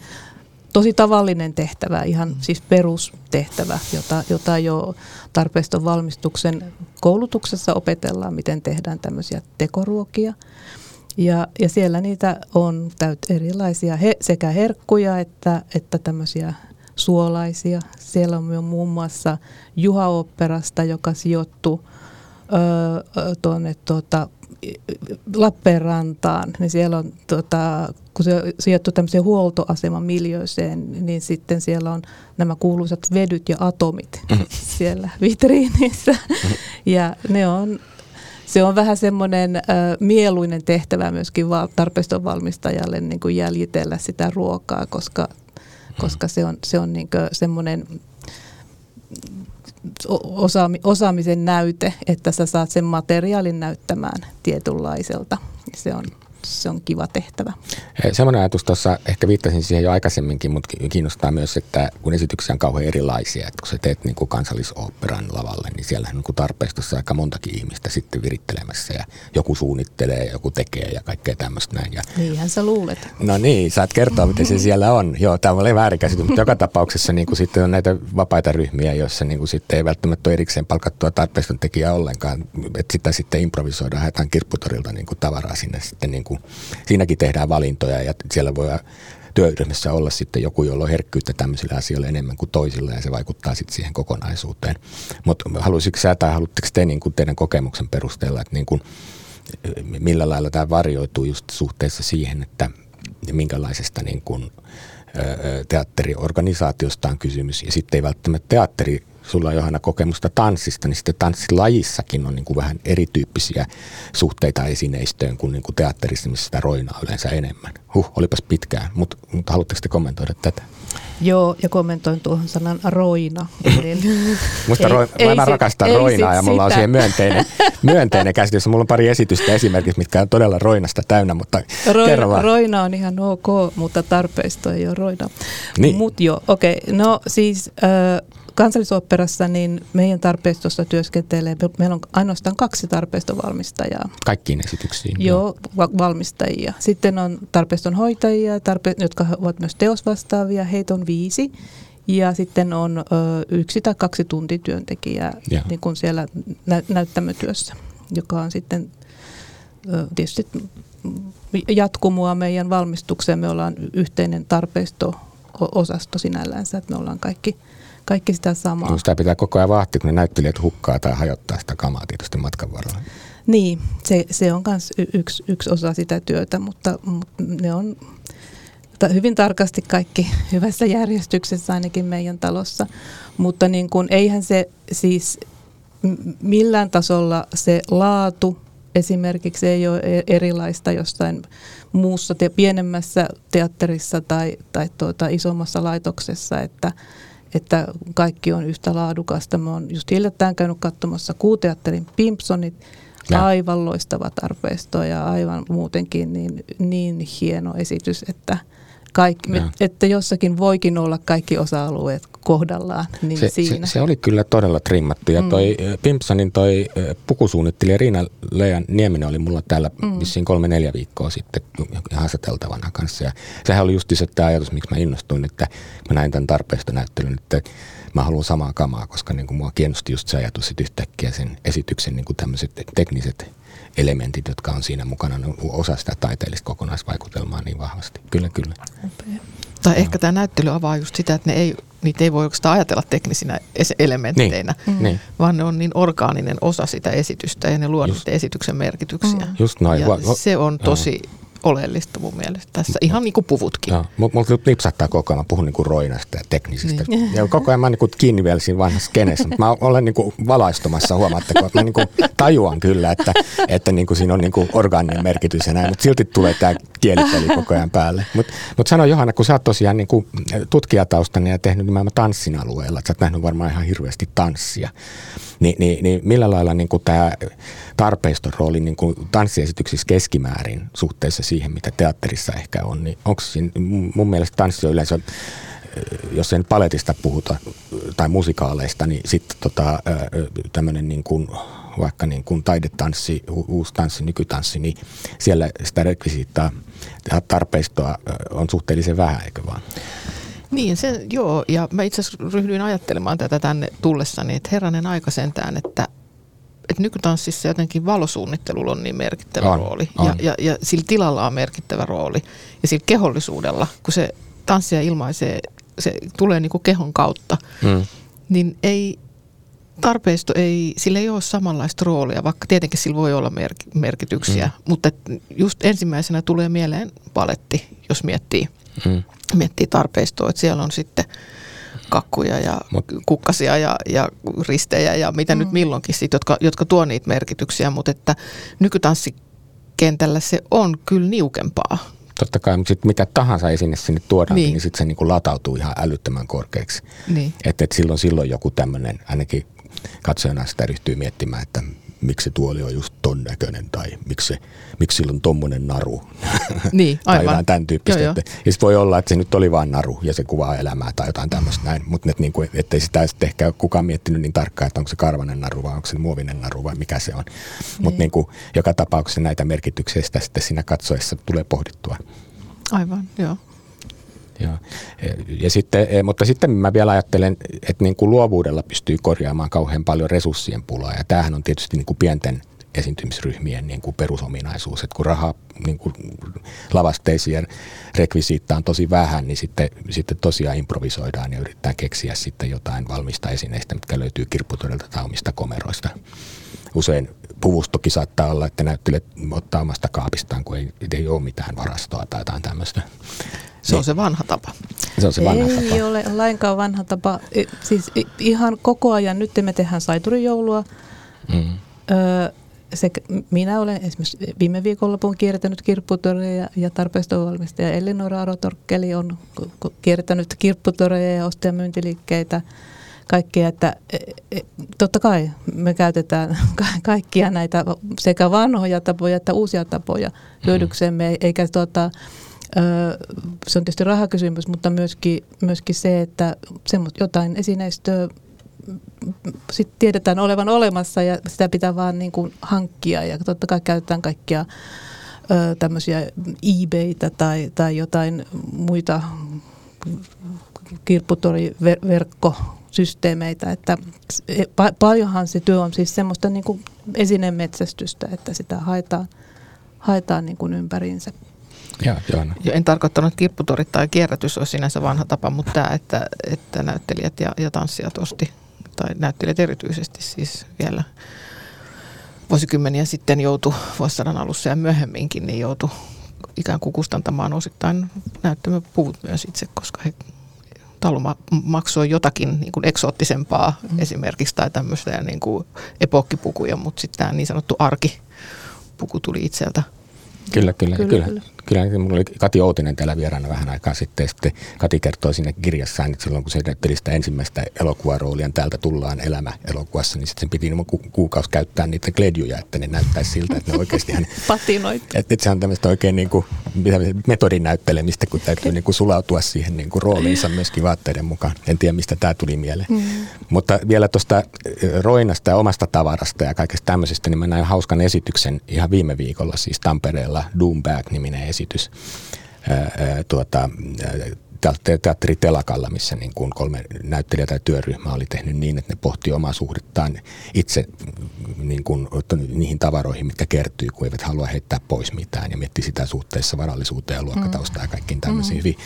tosi tavallinen tehtävä, ihan mm. siis perustehtävä, jota, jota jo tarpeiston valmistuksen koulutuksessa opetellaan, miten tehdään tämmöisiä tekoruokia. Ja, ja siellä niitä on täyt erilaisia he, sekä herkkuja että, että tämmöisiä suolaisia. Siellä on muun muassa Juha-operasta, joka sijoittuu tuonne tuota, Lappeenrantaan, niin siellä on, tota, kun se sijoittuu tämmöiseen huoltoaseman miljöiseen, niin sitten siellä on nämä kuuluisat vedyt ja atomit mm-hmm. siellä vitriinissä. Mm-hmm. Ja ne on, se on vähän semmoinen äh, mieluinen tehtävä myöskin val- tarpeiston valmistajalle niin kuin jäljitellä sitä ruokaa, koska, mm-hmm. koska se on, se on niin semmoinen osaamisen näyte, että sä saat sen materiaalin näyttämään tietynlaiselta. Se on se on kiva tehtävä. Semmoinen ajatus tuossa, ehkä viittasin siihen jo aikaisemminkin, mutta kiinnostaa myös, että kun esityksiä on kauhean erilaisia, että kun sä teet niin kuin kansallisoopperan lavalle, niin siellä on niin tarpeistossa aika montakin ihmistä sitten virittelemässä ja joku suunnittelee ja joku tekee ja kaikkea tämmöistä näin. Ja... Niinhän sä luulet. No niin, saat kertoa, miten se siellä on. Joo, tämä oli väärinkäsitys, mutta joka tapauksessa niin kuin sitten on näitä vapaita ryhmiä, joissa niin kuin sitten ei välttämättä ole erikseen palkattua tarpeiston tekijää ollenkaan, että sitä sitten improvisoidaan, haetaan kirpputorilta niin kuin tavaraa sinne sitten niin kuin kuin, siinäkin tehdään valintoja ja siellä voi työryhmässä olla sitten joku, jolla on herkkyyttä tämmöisille asioille enemmän kuin toisilla ja se vaikuttaa sitten siihen kokonaisuuteen. Mutta haluaisitko sä tai haluatteko te niin kuin teidän kokemuksen perusteella, että niin kuin, millä lailla tämä varjoituu just suhteessa siihen, että minkälaisesta niin kuin, teatteriorganisaatiosta on kysymys ja sitten ei välttämättä teatteri sulla on Johanna kokemusta tanssista, niin sitten tanssilajissakin on niin kuin vähän erityyppisiä suhteita esineistöön kuin, niin kuin teatterissa, missä sitä roinaa yleensä enemmän. Huh, olipas pitkään, mutta mut haluatteko te kommentoida tätä? Joo, ja kommentoin tuohon sanan roina. Musta roi, mä, mä rakastan ei roinaa ja mulla sitä. on siihen myönteinen, myönteinen käsitys. Mulla on pari esitystä esimerkiksi, mitkä on todella roinasta täynnä, mutta Roi, kerro vaan. Roina on ihan ok, mutta tarpeista ei ole roina. Niin. Mut joo, okei. Okay. No siis... Äh, kansallisoopperassa niin meidän tarpeistossa työskentelee, meillä on ainoastaan kaksi tarpeistovalmistajaa. Kaikkiin esityksiin? Joo, va- valmistajia. Sitten on tarpeiston hoitajia, tarpe- jotka ovat myös teosvastaavia, heitä on viisi. Ja sitten on ö, yksi tai kaksi tuntityöntekijää niin kuin siellä nä- näyttämötyössä, joka on sitten ö, tietysti jatkumoa meidän valmistukseen. Me ollaan yhteinen tarpeisto-osasto sinällänsä, että me ollaan kaikki – kaikki sitä samaa. No, sitä pitää koko ajan vahtia, kun ne näyttelijät hukkaa tai hajottaa sitä kamaa tietysti matkan varrella. Niin, se, se on myös yksi, yksi osa sitä työtä, mutta, mutta ne on hyvin tarkasti kaikki hyvässä järjestyksessä ainakin meidän talossa. Mutta niin kuin, eihän se siis millään tasolla se laatu esimerkiksi ei ole e-, erilaista jossain muussa te, pienemmässä teatterissa tai, tai tuota, isommassa laitoksessa, että että kaikki on yhtä laadukasta. Mä oon just hiljattain käynyt katsomassa kuuteatterin Pimpsonit, ja. aivan loistava tarpeisto ja aivan muutenkin niin, niin hieno esitys, että – kaikki, että jossakin voikin olla kaikki osa-alueet kohdallaan. Niin se, siinä. Se, se oli kyllä todella trimmattu ja toi mm. Pimpsonin toi pukusuunnittelija Riina Leijan Nieminen oli mulla täällä mm. vissiin kolme-neljä viikkoa sitten haastateltavana kanssa. Ja sehän oli just se ajatus, miksi mä innostuin, että mä näin tämän tarpeesta näyttelyn, että mä haluan samaa kamaa, koska niin kuin mua kiinnosti just se ajatus, että yhtäkkiä sen esityksen niin kuin tämmöiset tekniset elementit, jotka on siinä mukana, ne on osa sitä taiteellista kokonaisvaikutelmaa niin vahvasti. Kyllä, kyllä. Tai no. ehkä tämä näyttely avaa just sitä, että ne ei, niitä ei voi oikeastaan ajatella teknisinä elementteinä, niin. Mm. vaan ne on niin orgaaninen osa sitä esitystä ja ne luo just. esityksen merkityksiä. Mm. Just noin. Ja se on tosi oleellista mun mielestä tässä, ihan niin kuin puvutkin. Joo, mulla nipsahtaa koko ajan, mä puhun niin kuin roinasta ja teknisistä. Niin. Ja koko ajan mä niin kuin kiinni vielä siinä vanhassa skeneessä, mutta mä olen niin kuin valaistumassa, huomaatteko, että mä niin kuin tajuan kyllä, että, että niin kuin siinä on niin kuin orgaaninen merkitys ja näin, mutta silti tulee tämä kielipeli koko ajan päälle. Mutta mut sano Johanna, kun sä oot tosiaan niin kuin tutkijataustani ja tehnyt nimenomaan tanssin alueella, että sä oot nähnyt varmaan ihan hirveästi tanssia, niin, niin, niin millä lailla niin kuin tämä tarpeiston rooli niin kuin tanssiesityksissä keskimäärin suhteessa siihen, mitä teatterissa ehkä on, niin onko siinä, mun mielestä tanssi on yleensä jos sen paletista puhuta tai musikaaleista, niin sitten tota, tämmöinen niin kuin, vaikka niin kuin taidetanssi, uusi tanssi, nykytanssi, niin siellä sitä rekvisiittaa tarpeistoa on suhteellisen vähän, eikö vaan? Niin, se, joo, ja mä itse asiassa ryhdyin ajattelemaan tätä tänne tullessani, että herranen aika sentään, että että nykytanssissa jotenkin valosuunnittelulla on niin merkittävä on, rooli on. Ja, ja, ja sillä tilalla on merkittävä rooli ja sillä kehollisuudella, kun se tanssia ilmaisee, se tulee niin kuin kehon kautta, mm. niin ei, tarpeisto ei, sillä ei ole samanlaista roolia, vaikka tietenkin sillä voi olla merkityksiä, mm. mutta just ensimmäisenä tulee mieleen paletti, jos miettii, mm. Miettii tarpeistoa, että siellä on sitten kakkuja ja Mut. kukkasia ja, ja ristejä ja mitä mm. nyt milloinkin, sit, jotka, jotka tuo niitä merkityksiä, mutta että nykytanssikentällä se on kyllä niukempaa. Totta kai, mutta sitten mitä tahansa esine sinne tuodaan, niin, niin sitten se niinku latautuu ihan älyttömän korkeaksi. Niin. Että et silloin, silloin joku tämmöinen, ainakin katsojana sitä ryhtyy miettimään, että miksi se tuoli on just ton näköinen tai miksi, se, miksi sillä on tommonen naru. Niin, aivan. tai tämän tyyppistä. Joo, että, ja sitten voi olla, että se nyt oli vain naru ja se kuvaa elämää tai jotain tämmöistä näin. Mutta niin kuin, ettei sitä sitten ehkä kukaan miettinyt niin tarkkaan, että onko se karvanen naru vai onko se muovinen naru vai mikä se on. Niin. Mutta niin kuin, joka tapauksessa näitä merkityksiä sitä sitten siinä katsoessa tulee pohdittua. Aivan, joo. Ja, ja sitten, eh, mutta sitten mä vielä ajattelen, että niin kuin luovuudella pystyy korjaamaan kauhean paljon resurssien pulaa. Ja tämähän on tietysti niin kuin pienten esiintymisryhmien niin kuin perusominaisuus, että kun rahaa niin kuin lavasteisiin ja rekvisiittaa on tosi vähän, niin sitten, sitten tosiaan improvisoidaan ja yrittää keksiä sitten jotain valmista esineistä, mitkä löytyy kirpputodelta tai omista komeroista. Usein puvustokin saattaa olla, että näyttelijät ottaa omasta kaapistaan, kun ei, ei ole mitään varastoa tai jotain tämmöistä. Se on se vanha tapa. Se on se vanha Ei tapa. ole lainkaan vanha tapa. Siis ihan koko ajan, nyt me tehdään saiturijoulua. Mm. Öö, se, minä olen esimerkiksi viime viikonlopun kiertänyt kirpputoreja ja, ja tarpeistovalmistaja Elinora Arotorkkeli on kiertänyt kirpputoreja ja ostajamyyntiliikkeitä kaikkea, että e, e, totta kai me käytetään kaikkia näitä sekä vanhoja tapoja että uusia tapoja mm. hyödyksemme, eikä tuota, se on tietysti rahakysymys, mutta myöskin, myöskin se, että jotain esineistöä sit tiedetään olevan olemassa ja sitä pitää vaan niin kuin hankkia ja totta kai käytetään kaikkia ö, tämmöisiä eBaytä tai, tai jotain muita kirpputoriverkkosysteemeitä, että pa- paljonhan se työ on siis semmoista niin kuin esinemetsästystä, että sitä haetaan, haetaan niin kuin ympäriinsä. Ja, ja en tarkoittanut, että kirpputorit tai kierrätys olisi sinänsä vanha tapa, mutta tämä, että, että näyttelijät ja, ja tanssijat osti, tai näyttelijät erityisesti siis vielä vuosikymmeniä sitten joutu vuosisadan alussa ja myöhemminkin, niin joutu ikään kuin kustantamaan osittain näyttämöpuvut myös itse, koska he taluma maksoi jotakin niin kuin eksoottisempaa mm. esimerkiksi tai tämmöistä niin kuin epokkipukuja, mutta sitten tämä niin sanottu arkipuku tuli itseltä. Kyllä, kyllä, kyllä. kyllä. Kyllä, minulla oli Kati Outinen täällä vieraana vähän aikaa sitten. Ja sitten Kati kertoi sinne kirjassaan, että silloin kun se näytteli sitä ensimmäistä elokuvaroolia, täältä tullaan elämä elokuvassa, niin sitten sen piti ku- kuukausi käyttää niitä kledjuja, että ne näyttäisi siltä, että ne oikeasti hän... Patinoit. Että, että se on tämmöistä oikein niin kuin, metodin näyttelemistä, kun täytyy niin kuin sulautua siihen niin kuin rooliinsa myöskin vaatteiden mukaan. En tiedä, mistä tämä tuli mieleen. Mm. Mutta vielä tuosta Roinasta ja omasta tavarasta ja kaikesta tämmöisestä, niin mä näin hauskan esityksen ihan viime viikolla, siis Tampereella Doom Back-niminen esitys. Tuota, Telakalla, missä niin kuin kolme näyttelijä tai työryhmää oli tehnyt niin, että ne pohti omaa suhdettaan itse niin kuin, niihin tavaroihin, mitkä kertyy, kun eivät halua heittää pois mitään ja mietti sitä suhteessa varallisuuteen ja luokkataustaan ja kaikkiin tämmöisiin. Mm. Hyvin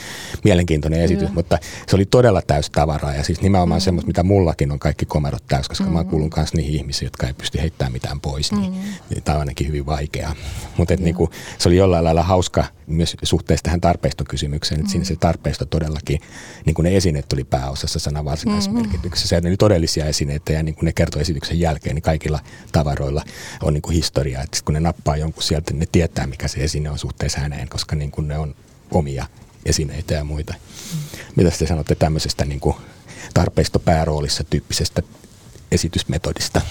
mielenkiintoinen esitys, mm. mutta se oli todella täys tavaraa ja siis nimenomaan mm. semmoista, mitä mullakin on kaikki komerot täys, koska mm. mä kuulun myös niihin ihmisiin, jotka ei pysty heittämään mitään pois, niin, mm. niin tämä on ainakin hyvin vaikeaa. Mutta mm. niin kuin, se oli jollain lailla hauska myös suhteessa tähän tarpeistokysymykseen, että mm. siinä se tarpeisto todellakin, niin kuin ne esineet tuli pääosassa sanan varsinaisessa mm-hmm. merkityksessä. Ne oli todellisia esineitä ja niin kuin ne kertoi esityksen jälkeen, niin kaikilla tavaroilla on niin kuin historia. Että kun ne nappaa jonkun sieltä, niin ne tietää, mikä se esine on suhteessa häneen, koska niin kuin ne on omia esineitä ja muita. Mm. Mitä te sanotte tämmöisestä niin kuin tarpeistopääroolissa tyyppisestä esitysmetodista?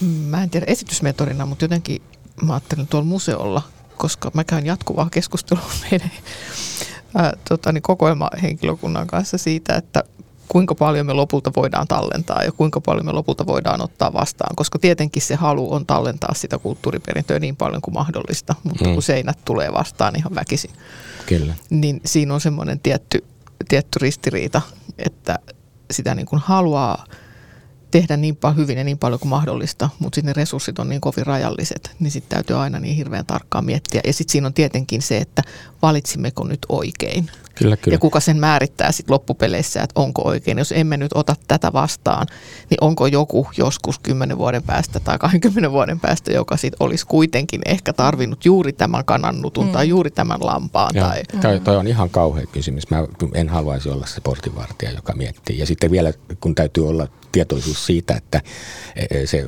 Mä en tiedä esitysmetodina, mutta jotenkin mä ajattelin tuolla museolla – koska mä käyn jatkuvaa keskustelua meidän ää, tota, niin kokoelmahenkilökunnan kanssa siitä, että kuinka paljon me lopulta voidaan tallentaa ja kuinka paljon me lopulta voidaan ottaa vastaan, koska tietenkin se halu on tallentaa sitä kulttuuriperintöä niin paljon kuin mahdollista, mutta mm. kun seinät tulee vastaan ihan väkisin, Kyllä. niin siinä on semmoinen tietty, tietty ristiriita, että sitä niin kuin haluaa tehdä niin paljon hyvin ja niin paljon kuin mahdollista, mutta sitten ne resurssit on niin kovin rajalliset, niin sitten täytyy aina niin hirveän tarkkaan miettiä. Ja sitten siinä on tietenkin se, että valitsimmeko nyt oikein. Kyllä, kyllä. Ja kuka sen määrittää sitten loppupeleissä, että onko oikein. Jos emme nyt ota tätä vastaan, niin onko joku joskus 10 vuoden päästä tai 20 vuoden päästä, joka sitten olisi kuitenkin ehkä tarvinnut juuri tämän kanannutun mm. tai juuri tämän lampaan. Joo. Tai... Toi, toi on ihan kauhea kysymys. Mä en haluaisi olla se portinvartija, joka miettii. Ja sitten vielä, kun täytyy olla tietoisuus siitä, että e, se,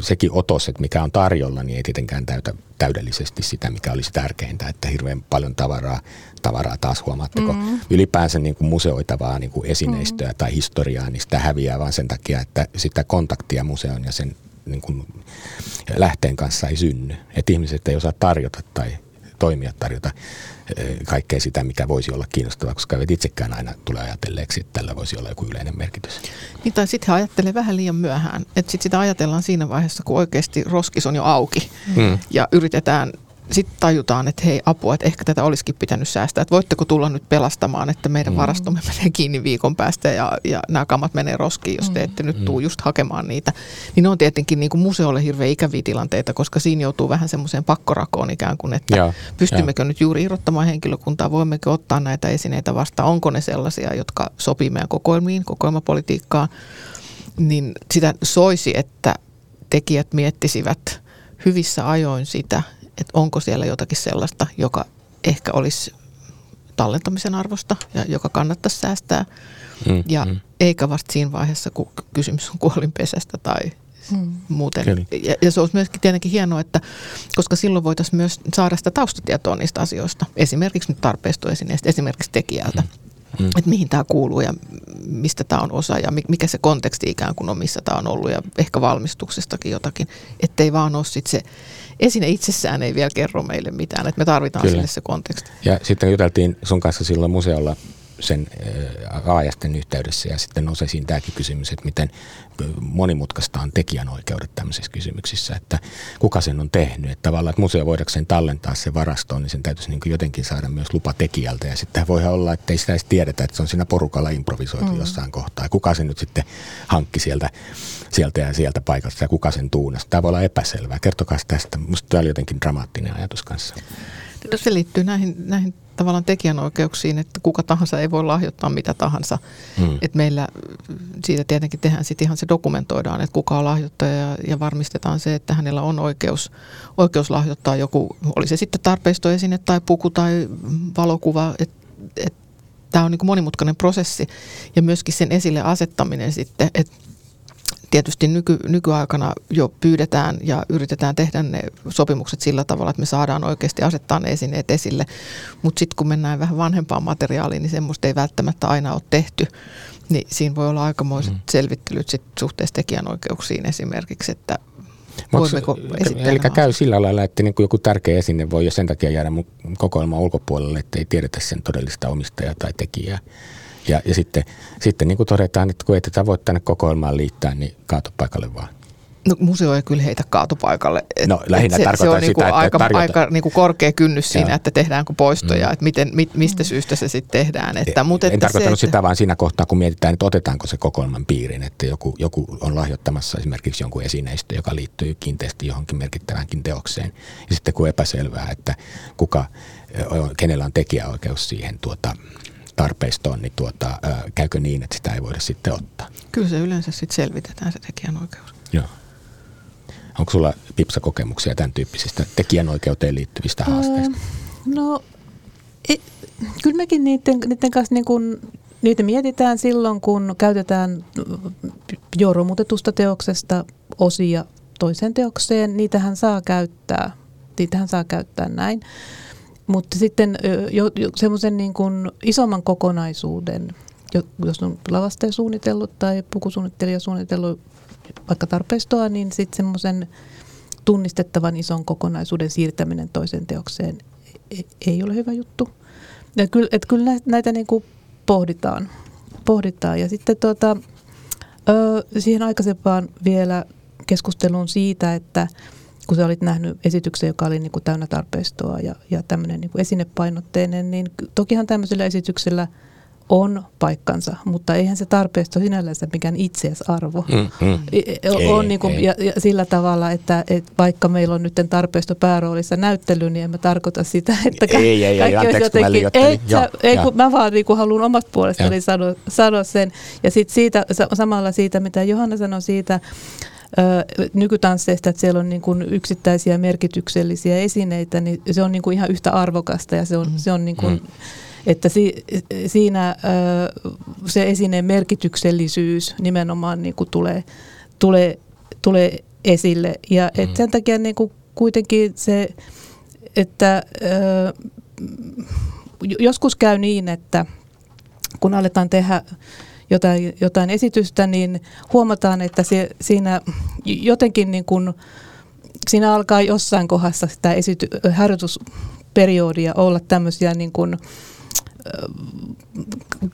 sekin otos, että mikä on tarjolla, niin ei tietenkään täytä täydellisesti sitä, mikä olisi tärkeintä, että hirveän paljon tavaraa, tavaraa taas huomaatteko, mm. ylipäänsä niin kuin museoitavaa niin kuin esineistöä mm. tai historiaa, niin sitä häviää vaan sen takia, että sitä kontaktia museon ja sen niin kuin lähteen kanssa ei synny. Että ihmiset ei osaa tarjota tai toimia tarjota Eh, kaikkea sitä, mikä voisi olla kiinnostavaa, koska eivät itsekään aina tule ajatelleeksi, että tällä voisi olla joku yleinen merkitys. Niin tai sitten he ajattelee vähän liian myöhään. Että sitten sitä ajatellaan siinä vaiheessa, kun oikeasti roskis on jo auki mm. ja yritetään sitten tajutaan, että hei apua, että ehkä tätä olisikin pitänyt säästää. Että voitteko tulla nyt pelastamaan, että meidän mm. varastomme menee kiinni viikon päästä ja, ja nämä kamat menee roskiin, jos te mm. ette nyt mm. tuu just hakemaan niitä. Niin ne on tietenkin niin kuin museolle hirveän ikäviä tilanteita, koska siinä joutuu vähän semmoiseen pakkorakoon ikään kuin, että ja, pystymmekö ja. nyt juuri irrottamaan henkilökuntaa, voimmeko ottaa näitä esineitä vastaan, onko ne sellaisia, jotka sopii meidän kokoelmiin, kokoelmapolitiikkaan. Niin sitä soisi, että tekijät miettisivät hyvissä ajoin sitä, että onko siellä jotakin sellaista, joka ehkä olisi tallentamisen arvosta ja joka kannattaisi säästää. Mm, ja mm. eikä vasta siinä vaiheessa, kun kysymys on kuolinpesästä tai mm. muuten. Ja, ja se olisi myöskin tietenkin hienoa, että koska silloin voitaisiin myös saada sitä taustatietoa niistä asioista. Esimerkiksi nyt tarpeistoesineistä, esimerkiksi tekijältä. Mm. Mm. Että mihin tämä kuuluu ja mistä tämä on osa ja mikä se konteksti ikään kuin on, missä tämä on ollut ja ehkä valmistuksestakin jotakin. Että ei vaan ole sit se esine itsessään ei vielä kerro meille mitään, että me tarvitaan Kyllä. sille se konteksti. Ja sitten juteltiin sun kanssa silloin museolla sen aajasten yhteydessä ja sitten nousi esiin tämäkin kysymys, että miten monimutkaista on tekijänoikeudet tämmöisissä kysymyksissä, että kuka sen on tehnyt, että tavallaan, että museo voidakseen tallentaa se varastoon, niin sen täytyisi niin jotenkin saada myös lupa tekijältä ja sitten voi olla, että ei sitä edes tiedetä, että se on siinä porukalla improvisoitu mm. jossain kohtaa ja kuka se nyt sitten hankki sieltä, sieltä ja sieltä paikasta ja kuka sen tuunasi. Tämä voi olla epäselvää. Kertokaa tästä. Minusta tämä oli jotenkin dramaattinen ajatus kanssa. No se liittyy näihin, näihin tavallaan tekijänoikeuksiin, että kuka tahansa ei voi lahjoittaa mitä tahansa. Hmm. Et meillä siitä tietenkin tehdään sitten ihan se dokumentoidaan, että kuka on lahjoittaja ja, ja varmistetaan se, että hänellä on oikeus, oikeus lahjoittaa joku, oli se sitten tarpeistoesine tai puku tai valokuva, että et, tämä on niin monimutkainen prosessi ja myöskin sen esille asettaminen sitten, että tietysti nyky, nykyaikana jo pyydetään ja yritetään tehdä ne sopimukset sillä tavalla, että me saadaan oikeasti asettaa ne esineet esille. Mutta sitten kun mennään vähän vanhempaan materiaaliin, niin semmoista ei välttämättä aina ole tehty. Niin siinä voi olla aikamoiset mm. selvittelyt sit suhteessa tekijänoikeuksiin esimerkiksi, että Voimmeko Eli käy sillä lailla, että niin kuin joku tärkeä esine voi jo sen takia jäädä kokoelman ulkopuolelle, että ei tiedetä sen todellista omistajaa tai tekijää. Ja, ja sitten, sitten niin kuin todetaan, että kun ei tätä voi tänne kokoelmaan liittää, niin kaatopaikalle vaan. No museo ei kyllä heitä kaatopaikalle. Et, no lähinnä se, se on niinku sitä, aika, että aika niinku korkea kynnys siinä, Joo. että tehdäänkö poistoja, mm. että miten, mit, mistä syystä se sitten tehdään. Että, mutta en että tarkoittanut se, että... sitä vaan siinä kohtaa, kun mietitään, että otetaanko se kokoelman piiriin, että joku, joku on lahjoittamassa esimerkiksi jonkun esineistö, joka liittyy kiinteästi johonkin merkittävänkin teokseen. Ja sitten kun epäselvää, että kuka, kenellä on tekijäoikeus siihen tuota, tarpeistoon, niin tuota, ää, käykö niin, että sitä ei voida sitten ottaa? Kyllä se yleensä sitten selvitetään se tekijänoikeus. Joo. Onko sulla Pipsa-kokemuksia tämän tyyppisistä tekijänoikeuteen liittyvistä haasteista? no, e, kyllä mekin niiden, niiden kanssa niin kun, niitä mietitään silloin, kun käytetään jo romutetusta teoksesta osia toiseen teokseen. Niitähän saa käyttää, niitähän saa käyttää näin. Mutta sitten semmoisen niin kuin isomman kokonaisuuden, jos on lavastaja suunnitellut tai pukusuunnittelija suunnitellut vaikka tarpeistoa, niin sitten semmoisen tunnistettavan ison kokonaisuuden siirtäminen toiseen teokseen e, ei ole hyvä juttu. Ja kyllä, että kyllä näitä niin kuin pohditaan, pohditaan. Ja sitten tuota, siihen aikaisempaan vielä keskusteluun siitä, että kun sä olit nähnyt esityksen, joka oli niin kuin täynnä tarpeistoa ja, ja tämmöinen niin esinepainotteinen, niin tokihan tämmöisellä esityksellä on paikkansa, mutta eihän se tarpeesto sinällänsä mikään itseisarvo. Mm, mm. On ei, niin kuin, ei. Ja, ja sillä tavalla, että, että vaikka meillä on nyt tarpeesto pääroolissa näyttely, niin en mä tarkoita sitä, että ka- ei, ei, kaikki ei, jotenkin, ei, joo, sä, ei kun mä vaan niin kuin haluan omasta puolestani sanoa, sanoa sen. Ja sitten siitä, samalla siitä, mitä Johanna sanoi siitä, nykytansseista, että siellä on niin kuin yksittäisiä merkityksellisiä esineitä, niin se on niin kuin ihan yhtä arvokasta ja se on, mm. se on niin kuin, mm. että si, siinä se esineen merkityksellisyys nimenomaan niin kuin tulee, tulee, tulee esille. Ja et mm. sen takia niin kuin kuitenkin se, että joskus käy niin, että kun aletaan tehdä jotain, jotain esitystä, niin huomataan, että se, siinä jotenkin niin kuin, siinä alkaa jossain kohdassa sitä esity, harjoitusperiodia olla tämmöisiä niin kuin,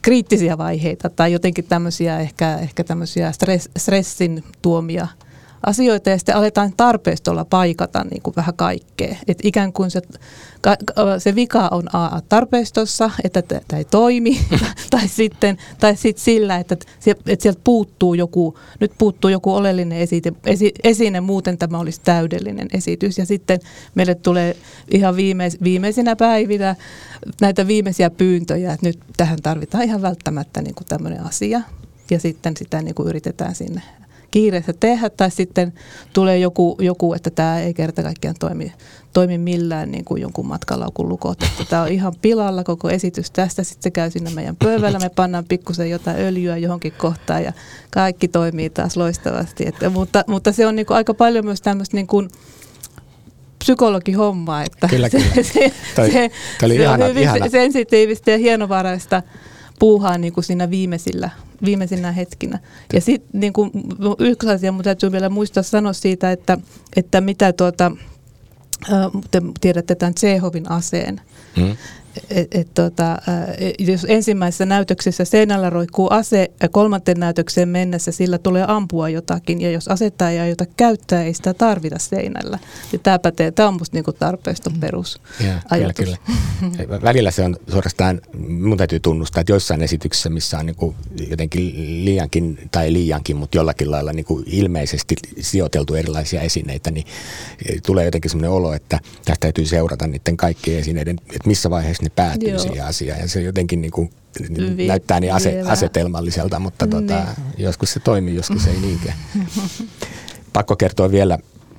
kriittisiä vaiheita tai jotenkin tämmöisiä ehkä, ehkä tämmöisiä stress, stressin tuomia – asioita ja sitten aletaan tarpeistolla paikata niin kuin vähän kaikkea. Et ikään kuin se, se vika on A tarpeistossa, että tämä ei toimi, tai sitten tai sitten sillä, että, että sieltä puuttuu joku, nyt puuttuu joku oleellinen esite, esi, esine, muuten tämä olisi täydellinen esitys. Ja sitten meille tulee ihan viimeis, viimeisinä päivinä näitä viimeisiä pyyntöjä, että nyt tähän tarvitaan ihan välttämättä niin kuin tämmöinen asia. Ja sitten sitä niin kuin yritetään sinne kiireessä tehdä, tai sitten tulee joku, joku että tämä ei kerta kaikkiaan toimi, toimi millään niin kuin jonkun matkalaukun lukot, että tämä on ihan pilalla koko esitys tästä, sitten se käy sinne meidän pöydällä, me pannaan pikkusen jotain öljyä johonkin kohtaan ja kaikki toimii taas loistavasti, että, mutta, mutta se on niin kuin aika paljon myös tämmöistä niin kuin, psykologihommaa, että kyllä, kyllä. se, se, toi, se, toi se ihana, on hyvin ihana. sensitiivistä ja hienovaraista puuhaa niin kuin siinä viimeisillä, viimeisinä hetkinä. Ja sitten niin kuin, yksi asia, mutta täytyy vielä muistaa sanoa siitä, että, että mitä tuota, te tiedätte tämän Tsehovin aseen. Hmm et, et, tota, jos ensimmäisessä näytöksessä seinällä roikkuu ase kolmanteen näytökseen mennessä, sillä tulee ampua jotakin. Ja jos asetta ei aiota käyttää, ei sitä tarvita seinällä. Ja tämä pätee, tämä on musta niinku tarpeiston perus ja, kyllä, kyllä. Välillä se on suorastaan, mun täytyy tunnustaa, että joissain esityksissä, missä on niinku jotenkin liiankin, tai liiankin, mutta jollakin lailla niinku ilmeisesti sijoiteltu erilaisia esineitä, niin tulee jotenkin sellainen olo, että tästä täytyy seurata niiden kaikkien esineiden, että missä vaiheessa ne päätyy Joo. siihen asiaan. Ja se jotenkin niin kuin, Vi- näyttää niin ase- asetelmalliselta, mutta tota, niin. joskus se toimii, joskus ei niinkään. Pakko kertoa vielä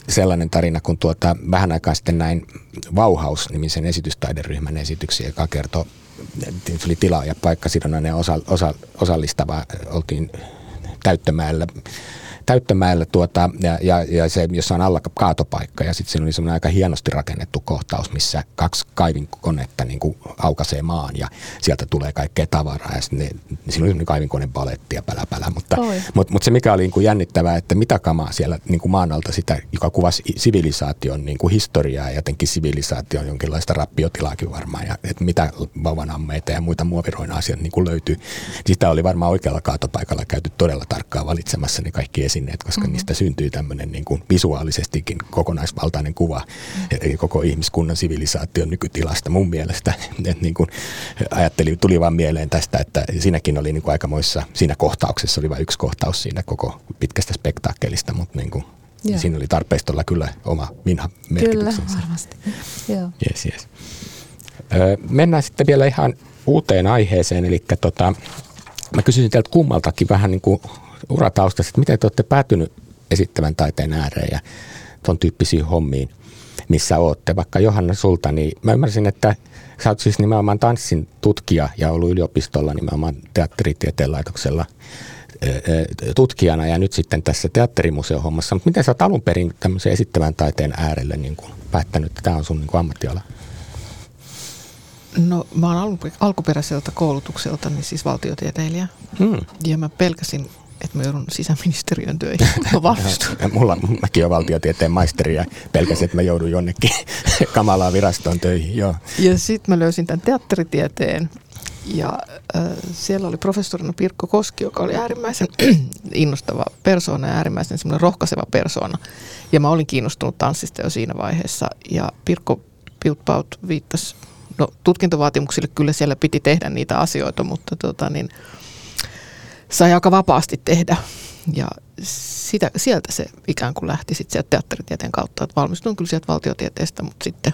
sellainen tarina, kun tuota, vähän aikaa sitten näin Vauhaus-nimisen esitystaideryhmän esityksiä, joka kertoo, se oli tila- ja paikkasidonnainen osa, osa, osallistava, oltiin täyttämällä täyttämäellä tuota, ja, ja, ja, se, jossa on alla kaatopaikka. Ja sitten siinä oli semmoinen aika hienosti rakennettu kohtaus, missä kaksi kaivinkonetta niin kuin aukaisee maan ja sieltä tulee kaikkea tavaraa. Ja sitten ne, siinä oli kaivinkoneen paletti ja pälä, pälä. Mutta, mutta, mutta, se mikä oli niin kuin jännittävää, että mitä kamaa siellä niin kuin maan alta sitä, joka kuvasi sivilisaation niin kuin historiaa ja jotenkin sivilisaation jonkinlaista rappiotilaakin varmaan. Ja että mitä vauvanammeita ja muita muoviroina asiat niin kuin löytyy. Sitä oli varmaan oikealla kaatopaikalla käyty todella tarkkaan valitsemassa ne kaikki esineet, koska mm-hmm. niistä syntyy tämmöinen niin kuin visuaalisestikin kokonaisvaltainen kuva mm-hmm. koko ihmiskunnan sivilisaation nykytilasta mun mielestä. Et niin kuin ajattelin, tuli vaan mieleen tästä, että siinäkin oli niin kuin aikamoissa, siinä kohtauksessa oli vain yksi kohtaus siinä koko pitkästä spektaakkelista, mutta niin kuin Joo. siinä oli tarpeistolla kyllä oma minha merkityksensä. Kyllä, varmasti. Joo. Yes, yes. Öö, mennään sitten vielä ihan uuteen aiheeseen, eli tota, mä kysyisin teiltä kummaltakin vähän niin kuin urataustasta, että miten te olette päätynyt esittävän taiteen ääreen ja ton tyyppisiin hommiin, missä olette. Vaikka Johanna sulta, niin mä ymmärsin, että sä oot siis nimenomaan tanssin tutkija ja ollut yliopistolla nimenomaan teatteritieteen laitoksella tutkijana ja nyt sitten tässä teatterimuseohommassa. Mutta miten sä oot alun perin tämmöisen esittävän taiteen äärelle niin kuin päättänyt, että tämä on sun niin ammattiala? No mä oon alkuperäiseltä koulutukselta, niin siis valtiotieteilijä. Hmm. Ja mä pelkäsin että mä joudun sisäministeriön töihin, Mulla, mäkin olen valtiotieteen maisteri ja pelkäsin, että mä joudun jonnekin kamalaan virastoon töihin. Joo. Ja sitten mä löysin tämän teatteritieteen ja äh, siellä oli professorina Pirkko Koski, joka oli äärimmäisen innostava persoona ja äärimmäisen semmoinen rohkaiseva persoona. Ja mä olin kiinnostunut tanssista jo siinä vaiheessa ja Pirkko Piltpaut viittasi no, tutkintovaatimuksille kyllä siellä piti tehdä niitä asioita, mutta tota, niin, sai aika vapaasti tehdä. Ja sitä, sieltä se ikään kuin lähti sitten sieltä teatteritieteen kautta. Että valmistuin kyllä sieltä valtiotieteestä, mutta sitten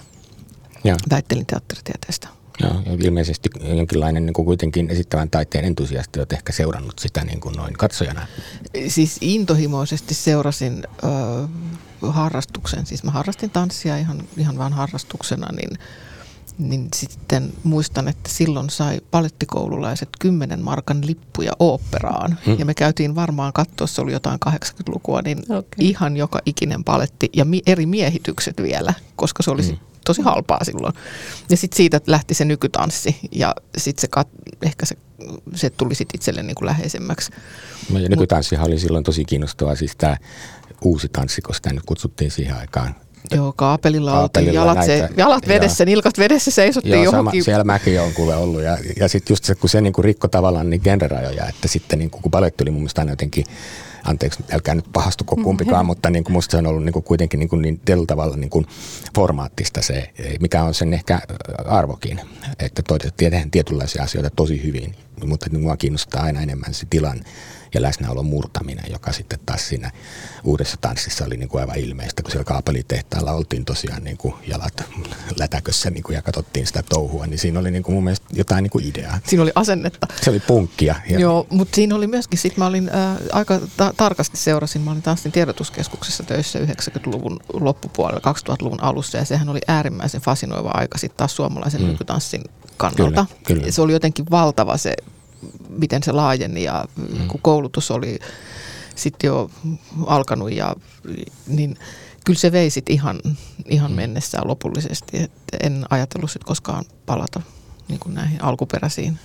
ja. väittelin teatteritieteestä. Joo, ilmeisesti jonkinlainen niin kuin kuitenkin esittävän taiteen entusiasti olet ehkä seurannut sitä niin kuin noin katsojana. Siis intohimoisesti seurasin ö, harrastuksen. Siis mä harrastin tanssia ihan, ihan vain harrastuksena, niin, niin sitten muistan, että silloin sai palettikoululaiset 10 markan lippuja oopperaan. Hmm. Ja me käytiin varmaan katsoa, se oli jotain 80-lukua, niin okay. ihan joka ikinen paletti ja mi- eri miehitykset vielä, koska se oli hmm tosi halpaa silloin. Ja sitten siitä lähti se nykytanssi ja sitten se, kat- ehkä se, se tuli sitten itselle niin kuin läheisemmäksi. No ja nykytanssihan oli silloin tosi kiinnostavaa, siis tämä uusi tanssi, koska sitä nyt kutsuttiin siihen aikaan Joo, kaapelilla, kaapelilla oltiin, jalat, se, jalat vedessä, nilkat vedessä seisottiin joo, johonkin. Sama, siellä mäkin on kuule ollut ja, ja sitten just se, kun se niinku rikko tavallaan niin genrerajoja, että sitten niinku, kun balet tuli mun mielestä aina jotenkin anteeksi, älkää nyt pahastuko kumpikaan, mm-hmm. mutta niin kuin musta se on ollut niin kuin kuitenkin niin, kuin niin tällä tavalla niin kuin formaattista se, mikä on sen ehkä arvokin, että tehdään tietynlaisia asioita tosi hyvin, mutta niin mua kiinnostaa aina enemmän se tilan ja läsnäolon murtaminen, joka sitten taas siinä uudessa tanssissa oli niin kuin aivan ilmeistä, kun siellä kaapelitehtaalla oltiin tosiaan niin kuin jalat lätäkössä niin kuin ja katsottiin sitä touhua, niin siinä oli niin kuin mun mielestä jotain niin kuin ideaa. Siinä oli asennetta. Se oli punkkia. Ja... Joo, mutta siinä oli myöskin, sit mä olin äh, aika ta- tarkasti seurasin, mä olin tanssin tiedotuskeskuksessa töissä 90-luvun loppupuolella, 2000-luvun alussa ja sehän oli äärimmäisen fasinoiva aika sitten taas suomalaisen mm. nykytanssin kannalta. Kyllä, kyllä. Se oli jotenkin valtava se miten se laajeni ja mm. kun koulutus oli sitten jo alkanut ja niin kyllä se vei sit ihan, ihan mm. mennessään lopullisesti. Et en ajatellut sit koskaan palata niin kuin näihin alkuperäisiin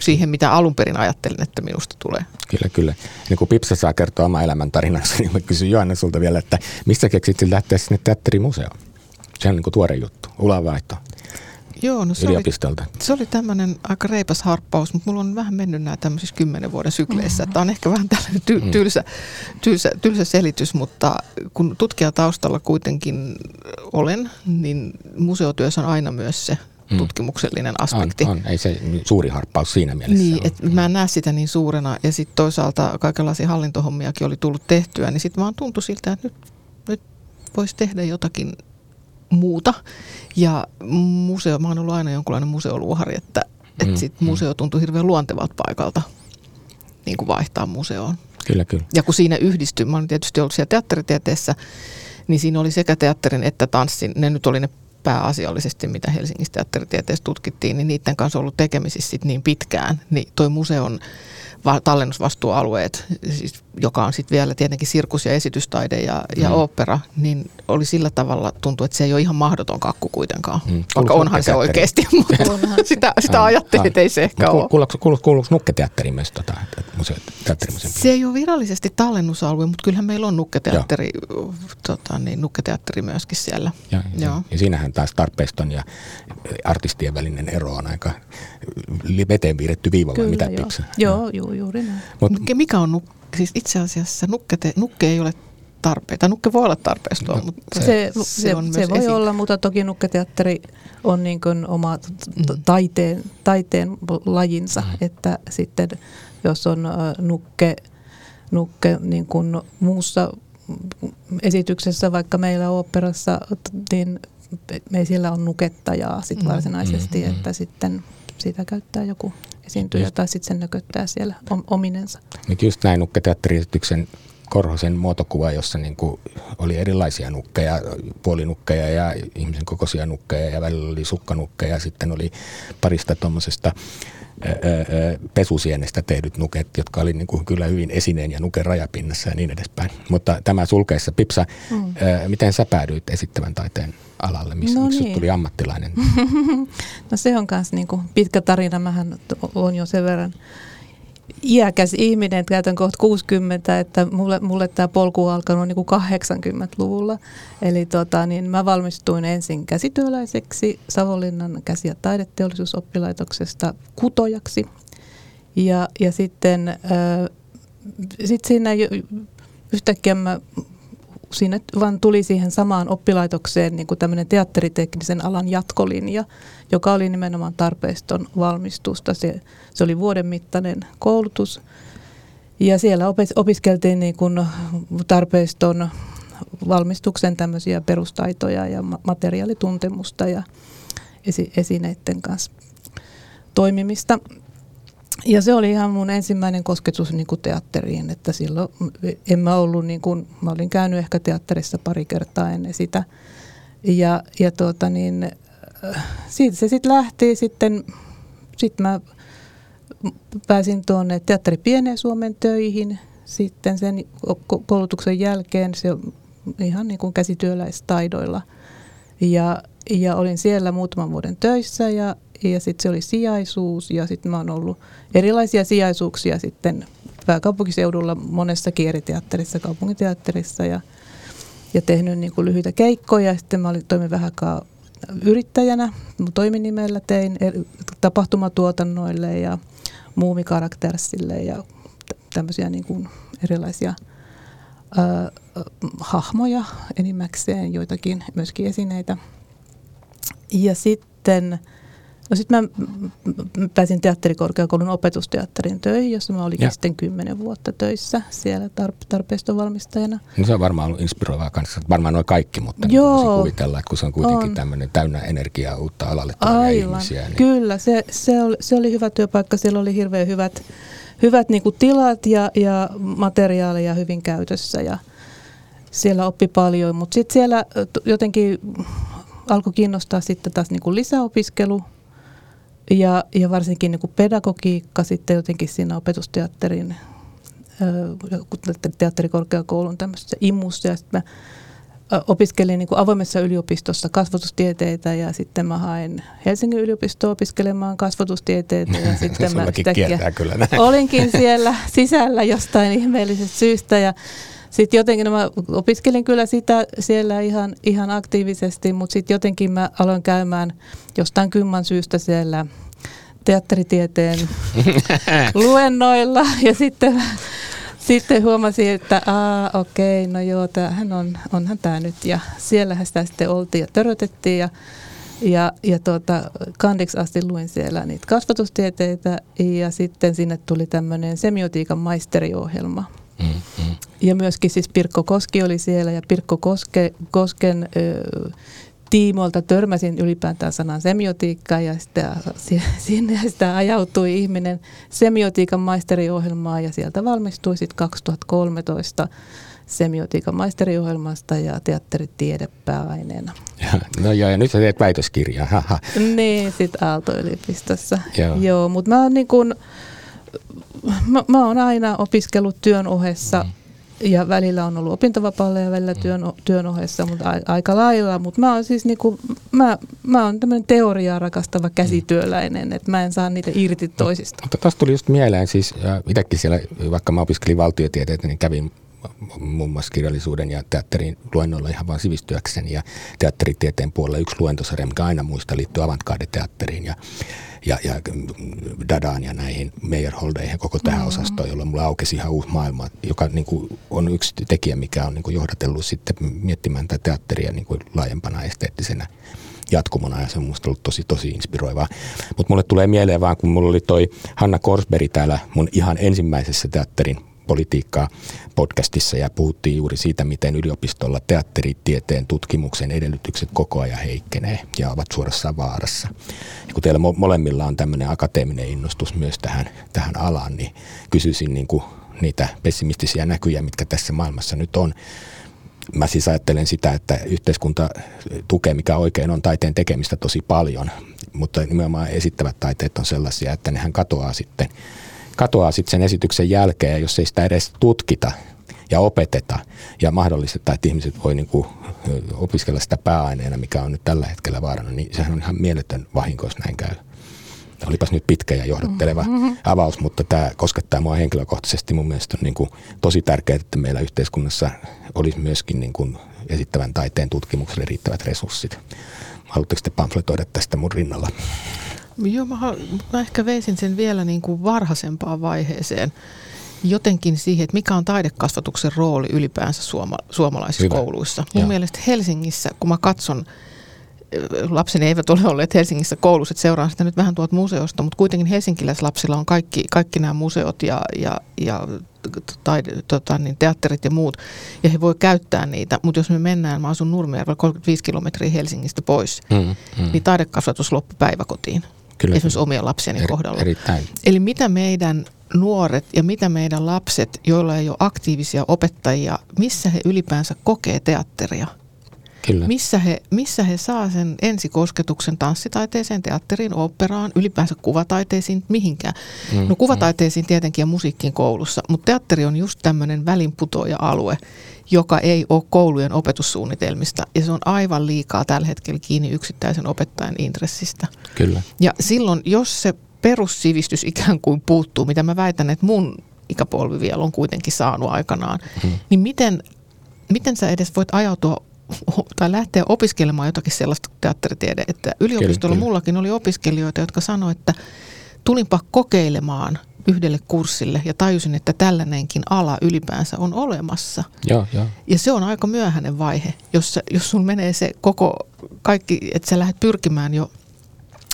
siihen, mitä alun perin ajattelin, että minusta tulee. Kyllä, kyllä. Niin kun Pipsa saa kertoa oma elämäntarinansa, niin mä kysyn Johanna sulta vielä, että mistä keksit lähteä sinne teatterimuseoon? Se on niin kuin tuore juttu, ulanvaihto. Joo, no se yliopistolta? Oli, se oli tämmöinen aika reipas harppaus, mutta mulla on vähän mennyt nämä tämmöisissä kymmenen vuoden sykleissä. Mm-hmm. Tämä on ehkä vähän tällainen ty- mm. tylsä, tylsä, tylsä selitys, mutta kun tutkijataustalla kuitenkin olen, niin museotyössä on aina myös se mm. tutkimuksellinen aspekti. On, on, ei se suuri harppaus siinä mielessä Niin, että mä en näe sitä niin suurena ja sitten toisaalta kaikenlaisia hallintohommiakin oli tullut tehtyä, niin sitten vaan tuntui siltä, että nyt, nyt voisi tehdä jotakin muuta. Ja museo, mä oon ollut aina jonkunlainen museoluohari, että, että mm, sit mm. museo tuntui hirveän luontevalta paikalta niin kuin vaihtaa museoon. Kyllä, kyllä. Ja kun siinä yhdistyi, mä olen tietysti ollut siellä teatteritieteessä, niin siinä oli sekä teatterin että tanssin, ne nyt oli ne pääasiallisesti, mitä Helsingissä teatteritieteessä tutkittiin, niin niiden kanssa ollut tekemisissä sit niin pitkään, niin toi museon tallennusvastuualueet, siis, joka on sitten vielä tietenkin sirkus ja esitystaide ja, ja mm. opera, niin oli sillä tavalla, tuntuu, että se ei ole ihan mahdoton kakku kuitenkaan. Mm. Vaikka onhan se oikeasti, mutta sitä, sitä ajattelin, että ei se ehkä no, ole. Kuuluuko, kuuluuko, kuuluuko nukketeatteri myös tota, Se ei ole virallisesti tallennusalue, mutta kyllähän meillä on nukketeatteri, tota, niin, nukketeatteri myöskin siellä. Ja, ja, ja siinähän taas tarpeiston ja artistien välinen ero on aika veteen piirretty viiva vai mitä joo. Joo, joo, juuri näin. Mut, Mikä on nukke? Siis itse asiassa nukke, te, nukke ei ole tarpeita. Nukke voi olla tarpeestoa, no, mutta se, se, se, on se voi esi- olla, mutta toki nukketeatteri on niin kuin oma mm. taiteen, taiteen lajinsa, mm. että sitten jos on nukke, nukke niin kuin muussa esityksessä, vaikka meillä oopperassa, niin me siellä on nukettajaa sit mm. varsinaisesti, mm, mm, että sitten sitä käyttää joku esiintyjä just, tai sitten sen nököttää siellä ominensa. Nyt just näin nukketeatteriesityksen Korhosen muotokuva, jossa niin kuin oli erilaisia nukkeja, puolinukkeja ja ihmisen kokoisia nukkeja ja välillä oli sukkanukkeja. Sitten oli parista tuommoisesta pesusienestä tehdyt nuket, jotka oli niin kuin kyllä hyvin esineen ja nuken rajapinnassa ja niin edespäin. Mutta tämä sulkeessa. Pipsa, mm. miten sä päädyit esittävän taiteen alalle, missä no niin. tuli ammattilainen? no se on myös niinku pitkä tarina. Mähän on jo sen verran iäkäs ihminen, käytän kohta 60, että mulle, mulle tämä polku on alkanut niin kuin 80-luvulla. Eli tota, niin mä valmistuin ensin käsityöläiseksi Savonlinnan käsi- ja taideteollisuusoppilaitoksesta kutojaksi. Ja, ja sitten äh, sit siinä yhtäkkiä mä sinne vaan tuli siihen samaan oppilaitokseen niin kuin tämmöinen teatteriteknisen alan jatkolinja, joka oli nimenomaan tarpeiston valmistusta. Se, se oli vuoden mittainen koulutus ja siellä opiskeltiin niin kuin tarpeiston valmistuksen tämmöisiä perustaitoja ja materiaalituntemusta ja esineiden kanssa toimimista. Ja se oli ihan mun ensimmäinen kosketus niin kuin teatteriin, että silloin en mä ollut, niin kuin, mä olin käynyt ehkä teatterissa pari kertaa ennen sitä. Ja, ja tuota niin, siitä se sitten lähti, sitten sit mä pääsin tuonne Teatteri Pieneen Suomen töihin sitten sen koulutuksen jälkeen se ihan niin kuin käsityöläistaidoilla. Ja, ja olin siellä muutaman vuoden töissä ja, ja sitten se oli sijaisuus ja sitten mä oon ollut erilaisia sijaisuuksia sitten pääkaupunkiseudulla monessa eri teatterissa, kaupungiteatterissa ja, ja tehnyt niin kuin lyhyitä keikkoja. Sitten mä olin, toimin vähän yrittäjänä, mun toiminimellä tein tapahtumatuotannoille ja muumikaraktersille ja tämmöisiä niin kuin erilaisia ö, hahmoja enimmäkseen, joitakin myöskin esineitä. Ja sitten No sitten mä pääsin teatterikorkeakoulun opetusteatterin töihin, jossa mä olin sitten kymmenen vuotta töissä siellä tar- tarpeistovalmistajana. No se on varmaan ollut inspiroivaa kanssa, varmaan noin kaikki, mutta niin Joo, niin kuvitella, että kun se on kuitenkin on. tämmöinen täynnä energiaa uutta alalle Aivan. ihmisiä. Niin. Kyllä, se, se, oli, se oli hyvä työpaikka, siellä oli hirveän hyvät, hyvät niin kuin tilat ja, ja materiaaleja hyvin käytössä ja siellä oppi paljon, mutta sitten siellä jotenkin alkoi kiinnostaa sitten taas niin kuin lisäopiskelu – ja, ja varsinkin niin kuin pedagogiikka sitten jotenkin siinä opetusteatterin, teatterikorkeakoulun tämmöisessä imussa. Ja sitten mä opiskelin niin kuin avoimessa yliopistossa kasvatustieteitä ja sitten mä hain Helsingin yliopistoon opiskelemaan kasvatustieteitä. Ja sitten mä kyllä näin. olinkin siellä sisällä jostain ihmeellisestä syystä ja sitten jotenkin no mä opiskelin kyllä sitä siellä ihan, ihan aktiivisesti, mutta sitten jotenkin mä aloin käymään jostain kymman syystä siellä teatteritieteen luennoilla ja sitten sitten huomasin, että aa, okei, no joo, tämähän on, onhan tämä nyt. Ja siellähän sitä sitten oltiin ja törötettiin ja, ja, ja tuota, kandiksi asti luin siellä niitä kasvatustieteitä ja sitten sinne tuli tämmöinen semiotiikan maisteriohjelma. Mm-hmm. Ja myöskin siis Pirkko Koski oli siellä ja Pirkko Koske, Kosken ö, tiimoilta törmäsin ylipäätään sanan semiotiikka ja sitä, sinne sitä ajautui ihminen semiotiikan maisteriohjelmaan ja sieltä valmistui sitten 2013 semiotiikan maisteriohjelmasta ja teatteritiedepääaineena. Ja, no joo, ja nyt sä teet väitöskirjaa. Niin, sitten Aalto-yliopistossa. Joo, joo mutta mä oon niin kun, mä, mä oon aina opiskellut työn ohessa mm ja välillä on ollut opintovapaalla ja välillä työn, työn ohessa, mutta a, aika lailla. Mutta mä oon siis niinku, mä, mä oon tämmöinen teoriaa rakastava käsityöläinen, että mä en saa niitä irti toisista. Mutta tästä tuli just mieleen, siis itsekin siellä, vaikka mä opiskelin valtiotieteitä, niin kävin muun muassa kirjallisuuden ja teatterin luennoilla ihan vain sivistyäkseni ja teatteritieteen puolella yksi luentosarja, mikä aina muista liittyy avantgarde-teatteriin ja ja, ja Dadaan ja näihin Meyerholdeihin koko tähän mm-hmm. osastoon, jolloin mulla aukesi ihan uusi maailma, joka niin kuin on yksi tekijä, mikä on niin kuin johdatellut sitten miettimään tätä teatteria niin kuin laajempana esteettisenä jatkumona ja se on musta ollut tosi, tosi inspiroivaa. Mutta mulle tulee mieleen vaan, kun mulla oli toi Hanna Korsberg täällä mun ihan ensimmäisessä teatterin politiikkaa podcastissa ja puhuttiin juuri siitä, miten yliopistolla teatteritieteen tutkimuksen edellytykset koko ajan heikkenee ja ovat suorassa vaarassa. Ja kun teillä molemmilla on tämmöinen akateeminen innostus myös tähän, tähän alaan, niin kysyisin niin kuin niitä pessimistisiä näkyjä, mitkä tässä maailmassa nyt on. Mä siis ajattelen sitä, että yhteiskunta tukee, mikä oikein on taiteen tekemistä tosi paljon, mutta nimenomaan esittävät taiteet on sellaisia, että nehän katoaa sitten katoaa sitten sen esityksen jälkeen, jos ei sitä edes tutkita ja opeteta ja mahdollisteta, että ihmiset voi niin kuin opiskella sitä pääaineena, mikä on nyt tällä hetkellä vaarana, niin sehän on ihan mieletön vahinko, jos näin käy. Olipas nyt pitkä ja johdatteleva mm-hmm. avaus, mutta tämä koskettaa mua henkilökohtaisesti. Mun mielestä on niin kuin tosi tärkeää, että meillä yhteiskunnassa olisi myöskin niin kuin esittävän taiteen tutkimukselle riittävät resurssit. Haluatteko te pamfletoida tästä mun rinnalla? Joo, mä, mä ehkä veisin sen vielä niin kuin varhaisempaan vaiheeseen. jotenkin siihen, että mikä on taidekasvatuksen rooli ylipäänsä suoma, suomalaisissa Hyvä. kouluissa. Mun Joo. mielestä Helsingissä, kun mä katson, lapseni eivät ole olleet Helsingissä koulussa, että seuraan sitä nyt vähän tuolta museosta, mutta kuitenkin helsinkiläislapsilla on kaikki, kaikki nämä museot ja, ja, ja tai, tota, niin teatterit ja muut, ja he voi käyttää niitä, mutta jos me mennään, mä asun Nurmijärvellä 35 kilometriä Helsingistä pois, Mm, mm. niin taidekasvatus loppu päiväkotiin, Kyllä, esimerkiksi kyllä. omien lapsieni Eri- kohdalla. Erittäin. Eli mitä meidän nuoret ja mitä meidän lapset, joilla ei ole aktiivisia opettajia, missä he ylipäänsä kokee teatteria? Kyllä. Missä he, missä he saa sen ensikosketuksen tanssitaiteeseen, teatteriin, operaan, ylipäänsä kuvataiteisiin, mihinkään? Mm, No kuvataiteisiin tietenkin ja musiikkiin koulussa, mutta teatteri on just tämmöinen välinputoja-alue, joka ei ole koulujen opetussuunnitelmista ja se on aivan liikaa tällä hetkellä kiinni yksittäisen opettajan intressistä. Kyllä. Ja silloin, jos se perussivistys ikään kuin puuttuu, mitä mä väitän, että mun ikäpolvi vielä on kuitenkin saanut aikanaan, Mm. niin miten, miten sä edes voit ajautua tai lähteä opiskelemaan jotakin sellaista kuin teatteritiede, että yliopistolla kyllä. mullakin oli opiskelijoita, jotka sanoivat, että tulinpa kokeilemaan yhdelle kurssille ja tajusin, että tällainenkin ala ylipäänsä on olemassa. Joo, joo. Ja se on aika myöhäinen vaihe, jos, jos sun menee se koko kaikki, että sä lähdet pyrkimään jo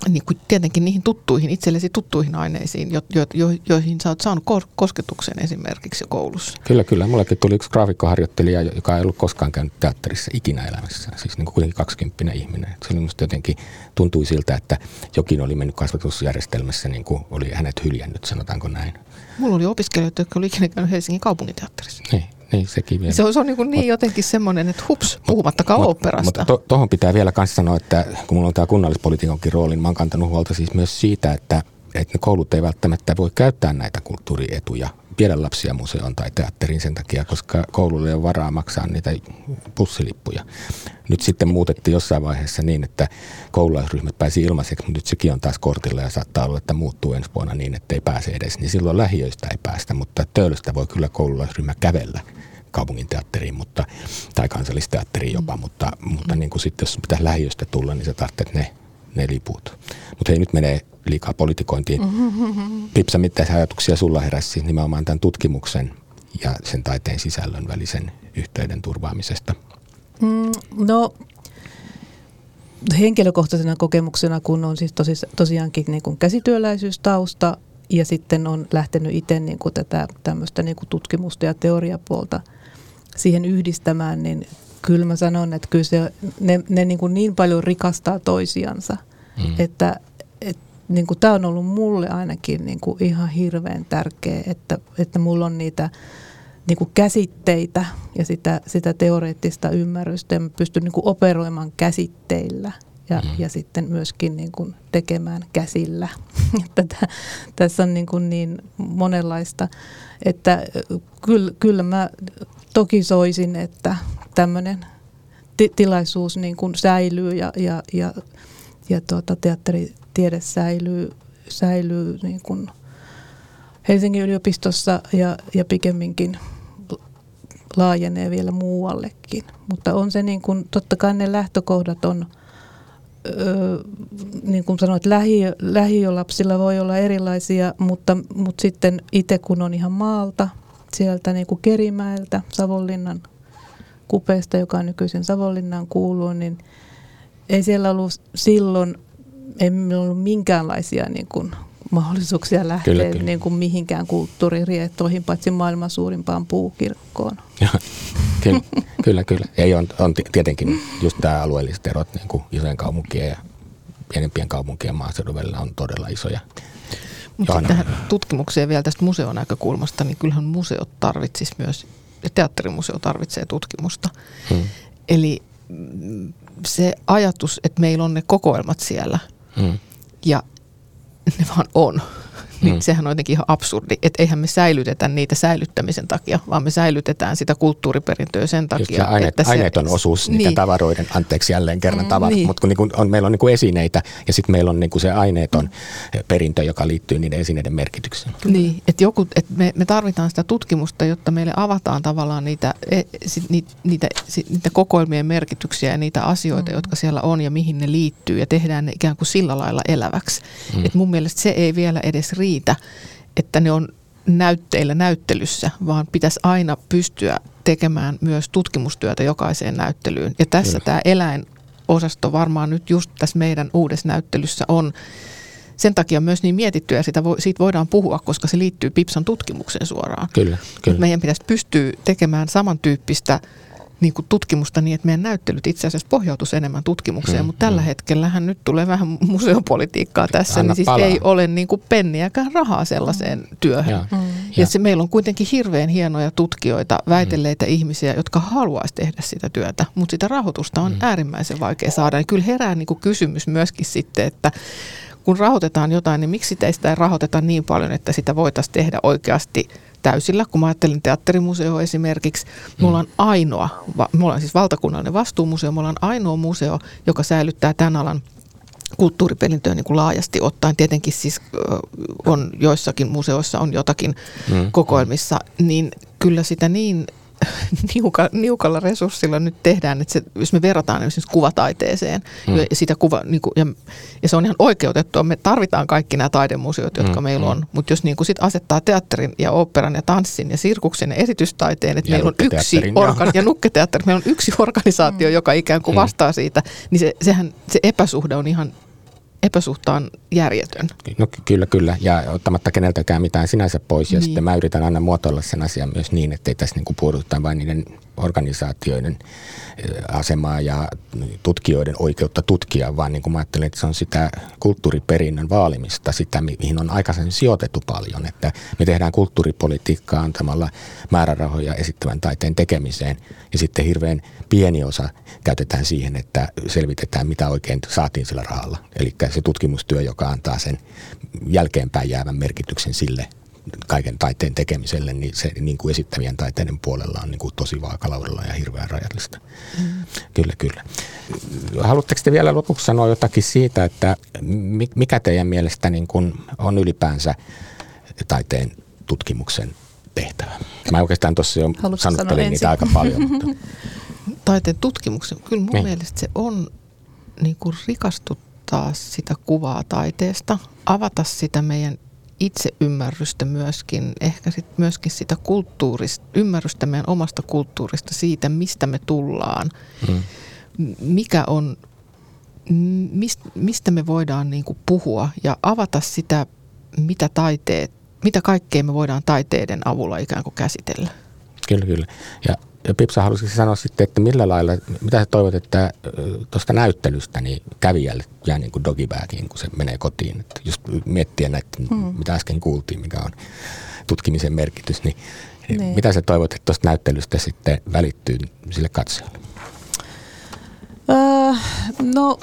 niin kuin tietenkin niihin tuttuihin, itsellesi tuttuihin aineisiin, jo, jo, jo, joihin sä oot saanut kos- kosketuksen esimerkiksi jo koulussa. Kyllä, kyllä. Mullekin tuli yksi graafikkoharjoittelija, joka ei ollut koskaan käynyt teatterissa ikinä elämässä. Siis niin kuin kuitenkin 20 ihminen. Se oli musta jotenkin, tuntui siltä, että jokin oli mennyt kasvatusjärjestelmässä, niin kuin oli hänet hyljännyt, sanotaanko näin. Mulla oli opiskelijoita, jotka oli ikinä käynyt Helsingin kaupunginteatterissa. Niin, niin sekin vielä. Se on, se on niin, kuin niin jotenkin semmoinen, että hups, puhumattakaan Mut- oopperasta. Mutta to, tuohon pitää vielä myös sanoa, että kun mulla on tämä kunnallispolitiikonkin rooli, niin mä oon kantanut huolta siis myös siitä, että, että ne koulut ei välttämättä voi käyttää näitä kulttuurietuja, viedä lapsia museoon tai teatteriin sen takia, koska koululle ole varaa maksaa niitä bussilippuja. Nyt sitten muutettiin jossain vaiheessa niin, että koululaisryhmät pääsi ilmaiseksi, mutta nyt sekin on taas kortilla ja saattaa olla, että muuttuu ensi vuonna niin, että ei pääse edes. Niin silloin lähiöistä ei päästä, mutta töölöstä voi kyllä koululaisryhmä kävellä kaupungin teatteriin mutta, tai kansallisteatteriin jopa, mutta, mutta niin kuin sitten jos pitää lähiöstä tulla, niin sä tarvitset ne, ne liput. Mutta hei, nyt menee liikaa politikointiin. Pipsa, mitä ajatuksia sulla heräsi nimenomaan tämän tutkimuksen ja sen taiteen sisällön välisen yhteyden turvaamisesta? Mm, no henkilökohtaisena kokemuksena, kun on siis tosis, tosiaankin niin kuin käsityöläisyystausta ja sitten on lähtenyt itse niin kuin tätä tämmöistä niin kuin tutkimusta ja teoriapuolta siihen yhdistämään, niin kyllä mä sanon, että kyllä se, ne, ne niin, kuin niin paljon rikastaa toisiansa, mm. että et, niin kuin tämä on ollut mulle ainakin niin kuin ihan hirveän tärkeä, että, että mulla on niitä niin kuin käsitteitä ja sitä, sitä teoreettista ymmärrystä ja mä pystyn niin kuin operoimaan käsitteillä ja, mm. ja sitten myöskin niin kuin tekemään käsillä. Tätä, tässä on niin, kuin niin monenlaista, että kyllä, kyllä mä toki soisin, että tämmöinen ti- tilaisuus niin kuin säilyy ja, ja, ja, ja tuota, teatteritiede säilyy, säilyy niin kuin Helsingin yliopistossa ja, ja pikemminkin laajenee vielä muuallekin. Mutta on se niin kuin, totta kai ne lähtökohdat on, öö, niin kuin sanoit, lähiö, lähiölapsilla voi olla erilaisia, mutta, mutta sitten itse kun on ihan maalta, sieltä niin kuin Kerimäeltä, Savonlinnan kupeesta, joka nykyisin Savonlinnaan kuuluu, niin ei siellä ollut silloin, ei meillä ollut minkäänlaisia niin kuin mahdollisuuksia lähteä Kyllä, kyllä. Niin kuin mihinkään kulttuuririetoihin, paitsi maailman suurimpaan puukirkkoon. kyllä, kyllä, kyllä. Ei on, on ti- tietenkin just tämä alueelliset erot niin kuin isojen kaupunkien ja pienempien kaupunkien maaseudun välillä on todella isoja. Mutta Johanna. tähän tutkimukseen vielä tästä museon näkökulmasta, niin kyllähän museot tarvitsis myös, ja teatterimuseo tarvitsee tutkimusta. Hmm. Eli mm, se ajatus, että meillä on ne kokoelmat siellä Hmm. ja ne vaan on, niin Mm. sehän on jotenkin ihan absurdi, että eihän me säilytetä niitä säilyttämisen takia, vaan me säilytetään sitä kulttuuriperintöä sen Just takia, se aineet, että se, aineeton osuus niiden niin, tavaroiden, anteeksi jälleen kerran Mm, tavarat, niin. mutta kun niinku on, meillä on niinku esineitä ja sitten meillä on niinku se aineeton perintö, joka liittyy niiden esineiden merkitykseen. Niin, että joku, että me, me tarvitaan sitä tutkimusta, jotta meille avataan tavallaan niitä, e, sit, niitä, niitä, sit, niitä kokoelmien merkityksiä ja niitä asioita, mm. jotka siellä on ja mihin ne liittyy ja tehdään ne ikään kuin sillä lailla eläväksi. Mm. Et mun mielestä se ei vielä edes riitä, että ne on näytteillä näyttelyssä, vaan pitäisi aina pystyä tekemään myös tutkimustyötä jokaiseen näyttelyyn. Ja tässä Kyllä. tämä eläinosasto varmaan nyt just tässä meidän uudessa näyttelyssä on sen takia myös niin mietitty ja sitä vo, siitä voidaan puhua, koska se liittyy Pipsan tutkimukseen suoraan. Kyllä, kyllä. Meidän pitäisi pystyä tekemään samantyyppistä niin kuin tutkimusta niin, että meidän näyttelyt itse asiassa pohjautuisi enemmän tutkimukseen, mm, mutta tällä mm. hetkellähän nyt tulee vähän museopolitiikkaa tässä, Anna niin siis palaa. ei ole niin kuin penniäkään rahaa sellaiseen mm. työhön. Ja, mm. ja se, meillä on kuitenkin hirveän hienoja tutkijoita, väitelleitä mm. ihmisiä, jotka haluaisi tehdä sitä työtä, mutta sitä rahoitusta on mm. äärimmäisen vaikea saada. Ja kyllä herää niin kuin kysymys myöskin sitten, että kun rahoitetaan jotain, niin miksi teistä ei rahoiteta niin paljon, että sitä voitaisiin tehdä oikeasti täysillä. Kun mä ajattelen teatterimuseo esimerkiksi, me ollaan ainoa, me ollaan siis valtakunnallinen vastuumuseo, me ollaan ainoa museo, joka säilyttää tämän alan kulttuuriperintöä niin kuin laajasti ottaen. Tietenkin siis on joissakin museoissa on jotakin mm. kokoelmissa, niin kyllä sitä niin niuka, niukalla resurssilla nyt tehdään, että se, jos me verrataan esimerkiksi kuvataiteeseen, mm. ja, sitä kuva, niin kuin, ja, ja se on ihan oikeutettua, me tarvitaan kaikki nämä taidemuseot, jotka mm. meillä on, mutta jos niin kuin sit asettaa teatterin ja operan ja tanssin ja sirkuksen ja esitystaiteen, että ja meillä on yksi, organ, ja nukketeatteri, meillä on yksi organisaatio, mm. joka ikään kuin mm. vastaa siitä, niin se, sehän, se epäsuhde on ihan epäsuhtaan järjetön. No kyllä, kyllä. Ja ottamatta keneltäkään mitään sinänsä pois. Ja niin. sitten mä yritän aina muotoilla sen asian myös niin, että ei tässä niin puuduta vain niiden organisaatioiden asemaa ja tutkijoiden oikeutta tutkia, vaan niin kuin mä ajattelen, että se on sitä kulttuuriperinnön vaalimista, sitä mihin on aikaisemmin sijoitettu paljon, että me tehdään kulttuuripolitiikkaa antamalla määrärahoja esittävän taiteen tekemiseen ja sitten hirveän pieni osa käytetään siihen, että selvitetään mitä oikein saatiin sillä rahalla. Eli se tutkimustyö, joka antaa sen jälkeenpäin jäävän merkityksen sille kaiken taiteen tekemiselle, niin se niin kuin esittävien taiteiden puolella on niin kuin tosi vaakalaudella ja hirveän rajallista. Mm. Kyllä, kyllä. Haluatteko te vielä lopuksi sanoa jotakin siitä, että mikä teidän mielestä niin kuin on ylipäänsä taiteen tutkimuksen tehtävä? Mä oikeastaan tuossa jo Haluatko sanottelin niitä aika paljon. Mutta. Taiteen tutkimuksen, kyllä mun niin. mielestä se on niin kuin rikastuttaa sitä kuvaa taiteesta, avata sitä meidän itseymmärrystä myöskin, ehkä sit myöskin sitä kulttuurista, ymmärrystä meidän omasta kulttuurista, siitä mistä me tullaan, mm. mikä on, mistä, mistä me voidaan niin kuin puhua ja avata sitä, mitä taiteet, mitä kaikkea me voidaan taiteiden avulla ikään kuin käsitellä. Kyllä, kyllä. Ja Pipsa halusi sanoa sitten, että millä lailla, mitä sä toivot, että tuosta näyttelystä niin kävijälle jää niin kuin dogibagin, kun se menee kotiin. Että just miettiä näitä, hmm. mitä äsken kuultiin, mikä on tutkimisen merkitys, niin, niin. mitä sä toivot, että tuosta näyttelystä sitten välittyy sille katsojalle? Öö, no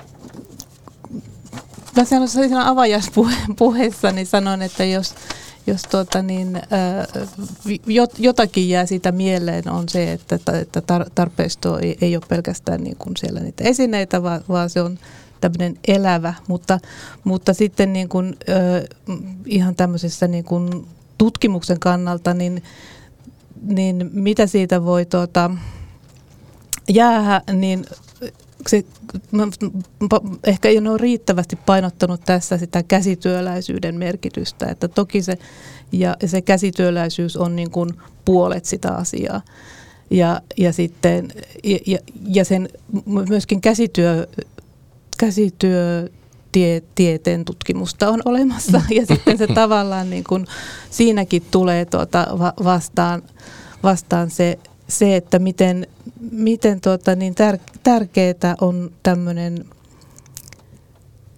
Mä sanoin siinä avajaispuheessa, niin sanon, että jos, jos tuota niin, jotakin jää siitä mieleen on se, että, että tarpeisto ei, ei ole pelkästään niin kuin siellä niitä esineitä, vaan, vaan se on tämmöinen elävä, mutta, mutta sitten niin kuin, ihan tämmöisessä niin kuin tutkimuksen kannalta, niin, niin mitä siitä voi tuota, jäädä, niin se, ehkä ei ole riittävästi painottanut tässä sitä käsityöläisyyden merkitystä, että toki se, ja se käsityöläisyys on niin kuin puolet sitä asiaa. Ja, ja sitten, ja, ja sen myöskin käsityö, käsityö tie, tieteen tutkimusta on olemassa ja sitten se tavallaan niin kuin, siinäkin tulee tuota vastaan, vastaan se, se, että miten, miten tuota, niin tär, tärkeää on tämmöinen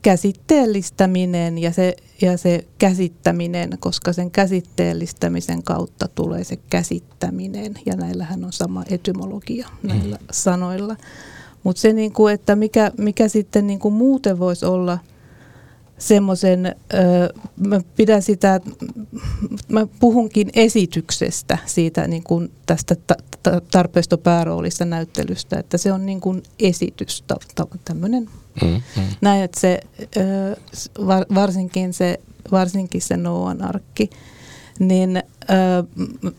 käsitteellistäminen ja se, ja se käsittäminen, koska sen käsitteellistämisen kautta tulee se käsittäminen ja näillähän on sama etymologia näillä mm. sanoilla. Mutta se, niinku, että mikä, mikä sitten niinku muuten voisi olla – semmoisen, mä pidän sitä, mä puhunkin esityksestä siitä niin kuin tästä ta- tarpeisto pääroolissa näyttelystä, että se on niin kuin esitys, tämmöinen, mm-hmm. näin, että se varsinkin se, varsinkin se Noan arkki, niin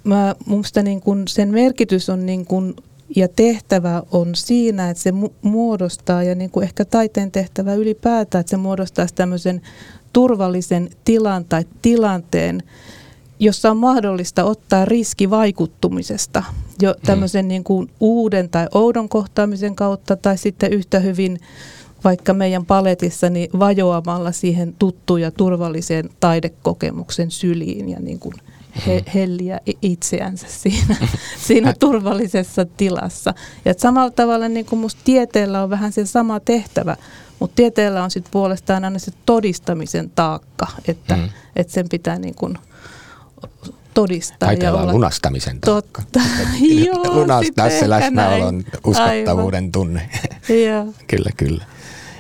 mä, musta niin kuin sen merkitys on niin kuin ja tehtävä on siinä, että se muodostaa, ja niin kuin ehkä taiteen tehtävä ylipäätään, että se muodostaa tämmöisen turvallisen tilan tai tilanteen jossa on mahdollista ottaa riski vaikuttumisesta jo mm. tämmöisen niin kuin uuden tai oudon kohtaamisen kautta tai sitten yhtä hyvin vaikka meidän paletissa niin vajoamalla siihen tuttuun ja turvalliseen taidekokemuksen syliin ja niin kuin he, mm. helliä itseänsä siinä, siinä turvallisessa tilassa. Ja samalla tavalla niin kuin musta tieteellä on vähän se sama tehtävä, mutta tieteellä on sitten puolestaan aina se todistamisen taakka, että, mm. että sen pitää niin kuin todistaa. Taiteella ja olla lunastamisen taakka. Totta. Joo, Lunastaa se läsnäolon näin. uskottavuuden Aivan. tunne. Kyllä, kyllä.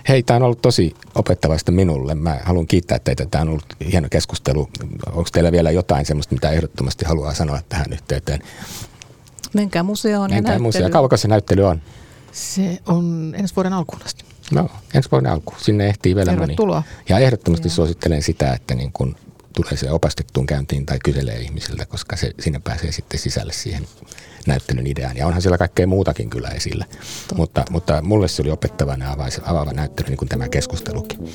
Hei, tämä on ollut tosi opettavaista minulle. Mä haluan kiittää teitä. Tämä on ollut hieno keskustelu. Onko teillä vielä jotain sellaista, mitä ehdottomasti haluaa sanoa tähän yhteyteen? Menkää museoon ja Menkää museoon. näyttelyyn. Kauanko se näyttely on? Se on ensi vuoden alkuun asti. No, ensi vuoden alku. Sinne ehtii vielä moni. Tervetuloa. Ja ehdottomasti Joo. suosittelen sitä, että niin kun tulee se opastettuun käyntiin tai kyselee ihmisiltä, koska se, sinne pääsee sitten sisälle siihen näyttelyn ideaan. Ja onhan siellä kaikkea muutakin kyllä esillä. Mutta, mutta mulle se oli opettava ja avaava, avaava näyttely, niin kuin tämä keskustelukin.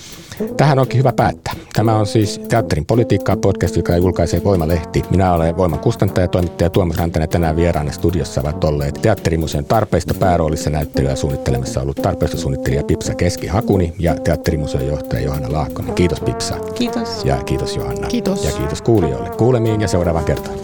Tähän onkin hyvä päättää. Tämä on siis Teatterin politiikkaa podcast, joka julkaisee Voimalehti. Minä olen Voiman kustantaja ja toimittaja Tuomas Rantanen. Tänään vieraana studiossa ovat olleet Teatterimuseon tarpeista pääroolissa näyttelyä suunnittelemassa ollut tarpeistosuunnittelija Pipsa Keski-Hakuni ja Teatterimuseon johtaja Johanna Laakkonen. Kiitos Pipsa. Kiitos. Ja kiitos Johanna. Kiitos. Ja kiitos kuulijoille. Kuulemiin ja seuraavaan kertaan.